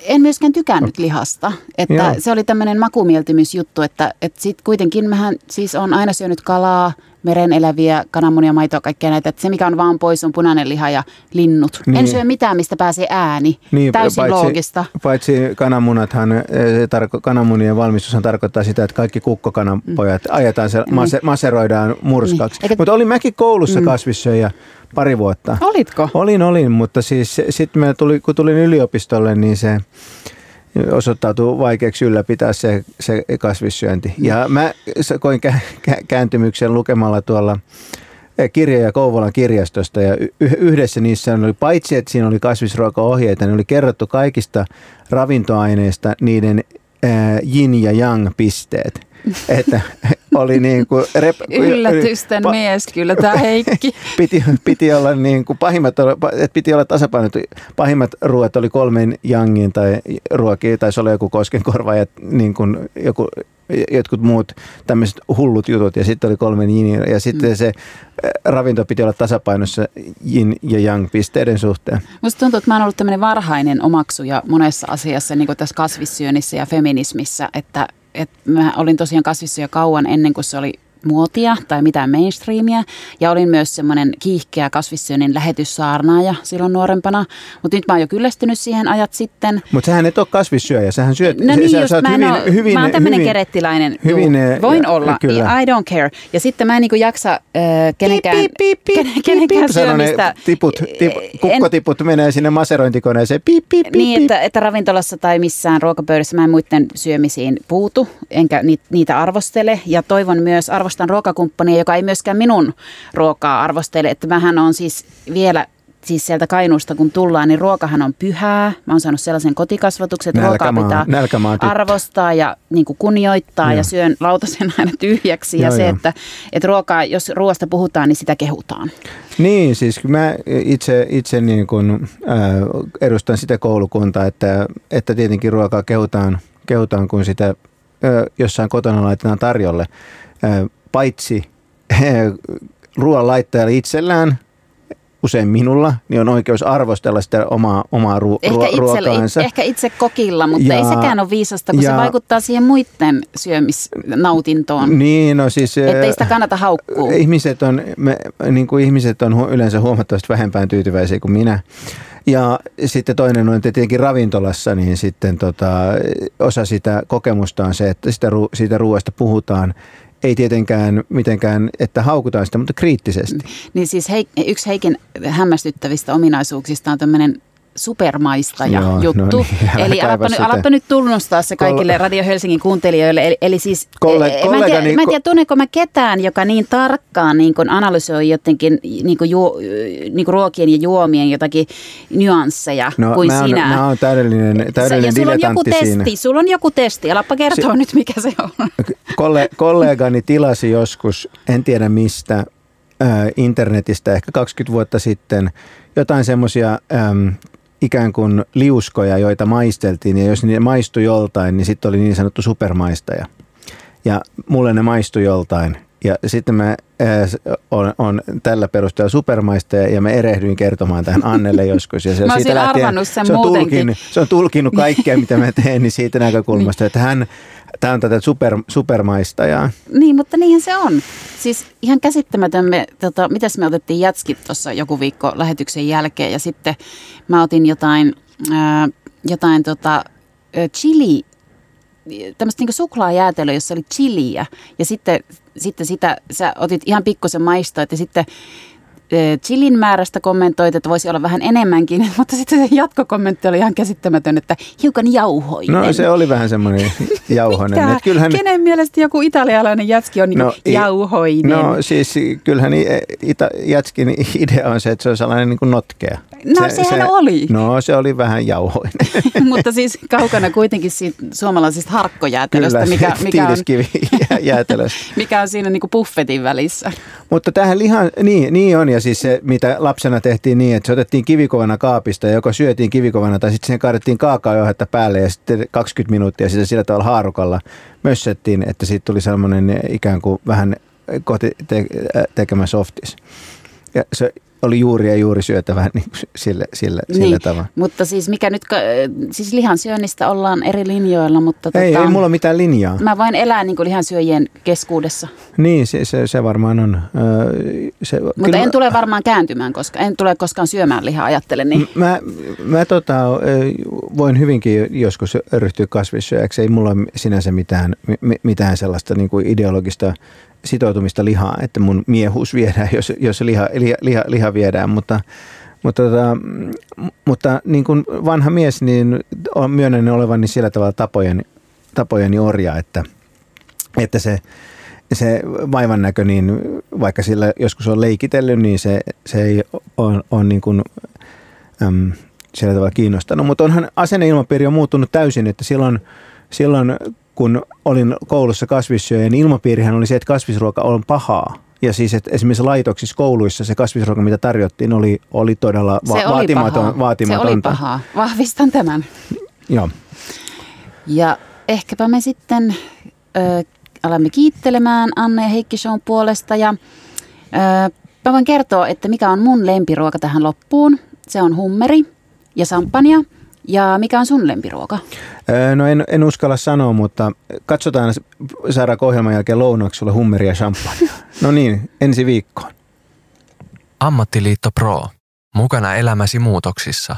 en myöskään tykännyt lihasta. Että Joo. se oli tämmöinen makumieltymysjuttu, että, että sitten kuitenkin mähän siis on aina syönyt kalaa, meren eläviä, kananmunia, maitoa, kaikkea näitä. Että se, mikä on vaan pois, on punainen liha ja linnut. Niin. En syö mitään, mistä pääsee ääni. Niin, Täysin paitsi, loogista. Paitsi kananmunathan, eh, tarko, kananmunien valmistushan tarkoittaa sitä, että kaikki kukkokananpojat mm. ajetaan, se, niin. mase, maseroidaan murskaksi. Niin. Eikä... Mutta olin mäkin koulussa mm. kasvissyöjä pari vuotta. Olitko? Olin, olin, mutta siis sitten tuli, kun tulin yliopistolle, niin se osoittautui vaikeaksi ylläpitää se, se kasvissyönti. Ja mä koin kä- kääntymyksen lukemalla tuolla eh, kirjoja Kouvolan kirjastosta ja yhdessä niissä oli, paitsi että siinä oli kasvisruokaohjeita, niin oli kerrottu kaikista ravintoaineista niiden ää, yin ja yang pisteet. Että oli niin kuin... Rep, Yllätysten pa, mies kyllä tämä Heikki. piti, piti olla niin kuin pahimmat, että piti olla tasapainottu. Pahimmat ruoat oli kolmen jangin tai ruokia, tai se oli joku koskenkorva ja niin kuin joku, jotkut muut tämmöiset hullut jutut ja sitten oli kolmen yin ja sitten mm. se ravinto piti olla tasapainossa yin ja yang pisteiden suhteen. Musta tuntuu, että mä oon ollut tämmöinen varhainen omaksuja monessa asiassa, niin kuin tässä kasvissyönnissä ja feminismissä, että et mä olin tosiaan kasvissa jo kauan ennen kuin se oli muotia tai mitään mainstreamia. Ja olin myös semmoinen kiihkeä kasvissyönnin lähetyssaarnaaja silloin nuorempana. Mutta nyt mä oon jo kyllästynyt siihen ajat sitten. Mutta sähän et ole kasvissyöjä, sähän syöt. No niin, sä, just, sä mä, hyvin, ole, hyvin, mä oon tämmöinen hyvin, kerettiläinen. Hyvin, juu, voin ja, olla, kyllä. I don't care. Ja sitten mä en niinku jaksa äh, kenenkään, piip, piip, piip, piip, kenenkään piip, syömistä. Tiput, tip, kukkotiput en, menee sinne maserointikoneeseen. Piip, piip, piip, niin, että, että ravintolassa tai missään ruokapöydässä mä en muiden syömisiin puutu, enkä niitä arvostele. Ja toivon myös arvostella arvostan ruokakumppania, joka ei myöskään minun ruokaa arvostele. Että mähän on siis vielä siis sieltä Kainuusta kun tullaan, niin ruokahan on pyhää. Mä oon saanut sellaisen kotikasvatuksen, että ruokaa pitää nälkämaa arvostaa ja niin kuin kunnioittaa joo. ja syön lautasen aina tyhjäksi. Joo, ja se, että, että ruokaa, jos ruoasta puhutaan, niin sitä kehutaan. Niin, siis mä itse, itse niin kuin, äh, edustan sitä koulukuntaa, että, että tietenkin ruokaa kehutaan, kehutaan kun sitä äh, jossain kotona laitetaan tarjolle. Äh, paitsi ruoan laittajalle itsellään, usein minulla, niin on oikeus arvostella sitä omaa, omaa ru- ehkä ruokaansa. Ehkä itse kokilla, mutta ja, ei sekään ole viisasta, kun ja, se vaikuttaa siihen muiden syömisnautintoon. Niin, no siis... Että ei sitä kannata haukkua. Ihmiset on, me, niin kuin ihmiset on yleensä huomattavasti vähempään tyytyväisiä kuin minä. Ja sitten toinen on tietenkin ravintolassa, niin sitten tota, osa sitä kokemusta on se, että sitä, siitä ruoasta puhutaan ei tietenkään mitenkään, että haukutaan sitä, mutta kriittisesti. Niin siis hei, yksi Heikin hämmästyttävistä ominaisuuksista on tämmöinen supermaistaja Joo, no juttu. No niin, eli alappa, nyt, alappa nyt tunnustaa se kaikille Kol- Radio Helsingin kuuntelijoille. Eli, eli siis, Kolle, e, mä, en tiedä, niin, mä en tiedä, tunneko mä ketään, joka niin tarkkaan niin kuin analysoi jotenkin niin kuin ju, niin kuin ruokien ja juomien jotakin nyansseja no, kuin mä sinä. Mä oon täydellinen, täydellinen ja sulla on joku siinä. testi, sulla on joku testi. Alappa kertoa se, nyt, mikä se on. Kolle, kollegani tilasi joskus, en tiedä mistä, internetistä ehkä 20 vuotta sitten jotain semmoisia ikään kuin liuskoja, joita maisteltiin ja jos ne maistui joltain, niin sitten oli niin sanottu supermaistaja. Ja mulle ne maistui joltain. Ja sitten mä äh, on, on tällä perusteella supermaistaja ja mä erehdyin kertomaan tähän Annelle joskus. Ja se, mä siitä lähtien, sen se on, tulkinut, se on tulkinut kaikkea, mitä mä teen, niin siitä näkökulmasta, että hän, tämä on tätä super, supermaistajaa. Niin, mutta niinhän se on. Siis ihan käsittämätön, me, tota, mitäs me otettiin jätskit tuossa joku viikko lähetyksen jälkeen ja sitten mä otin jotain, ää, jotain tota, chili tämmöistä niin suklaajäätelöä, jossa oli chiliä. Ja sitten, sitten sitä, sä otit ihan pikkusen maistoa, että sitten chilin määrästä kommentoit, että voisi olla vähän enemmänkin, mutta sitten se jatkokommentti oli ihan käsittämätön, että hiukan jauhoinen. No se oli vähän semmoinen jauhoinen. Mitä? Kyllähän... Kenen mielestä joku italialainen jätski on niin no, jauhoinen? No siis kyllähän ita, jätskin idea on se, että se on sellainen niin kuin notkea. No se, sehän se, oli. No se oli vähän jauhoinen. mutta siis kaukana kuitenkin siitä suomalaisista harkkojäätelöstä, Kyllä, mikä, mikä, on, mikä on siinä niin kuin buffetin välissä. Mutta tähän lihan, niin, niin on ja siis se, mitä lapsena tehtiin niin, että se otettiin kivikovana kaapista ja joko syötiin kivikovana tai sitten siihen kaadettiin kaakaojohetta päälle ja sitten 20 minuuttia sitä sillä tavalla haarukalla mössettiin, että siitä tuli sellainen ikään kuin vähän koti te- tekemä softis. Ja se oli juuri ja juuri syötävä niin sillä, sillä, niin, sillä tavalla. Mutta siis mikä nyt, siis lihansyönnistä ollaan eri linjoilla, mutta... Ei, tota, ei mulla mitään linjaa. Mä voin elää niin kuin lihansyöjien keskuudessa. Niin, se, se, se varmaan on. Se, mutta kyllä, en tule varmaan kääntymään, koska en tule koskaan syömään lihaa, ajattelen niin. Mä, mä tota, voin hyvinkin joskus ryhtyä kasvissyöjäksi. Ei mulla sinänsä mitään, mitään sellaista niin kuin ideologista sitoutumista lihaa, että mun miehuus viedään, jos, jos liha, liha, liha, liha viedään, mutta, mutta, tota, mutta niin kuin vanha mies, niin on myönnän olevani sillä tavalla tapojeni, tapojeni orja, että, että se, se vaivan näkö, niin vaikka sillä joskus on leikitellyt, niin se, se ei ole on niin kuin, äm, sillä tavalla kiinnostanut. Mutta onhan asenneilmapiiri on muuttunut täysin, että silloin – silloin kun olin koulussa kasvissyöjä, niin ilmapiirihän oli se, että kasvisruoka on pahaa. Ja siis että esimerkiksi laitoksissa kouluissa se kasvisruoka, mitä tarjottiin, oli, oli todella va- se oli vaatimaton, pahaa. vaatimatonta. Se oli pahaa. Vahvistan tämän. Joo. Ja ehkäpä me sitten ö, alamme kiittelemään Anne ja Heikki Shown puolesta. Ja ö, mä voin kertoa, että mikä on mun lempiruoka tähän loppuun. Se on hummeri ja sampania. Ja mikä on sun lempiruoka? Öö, No en, en uskalla sanoa, mutta katsotaan saadaanko ohjelman jälkeen lounaksi sulle hummeria ja champagne. No niin, ensi viikkoon. Ammattiliitto Pro. Mukana elämäsi muutoksissa.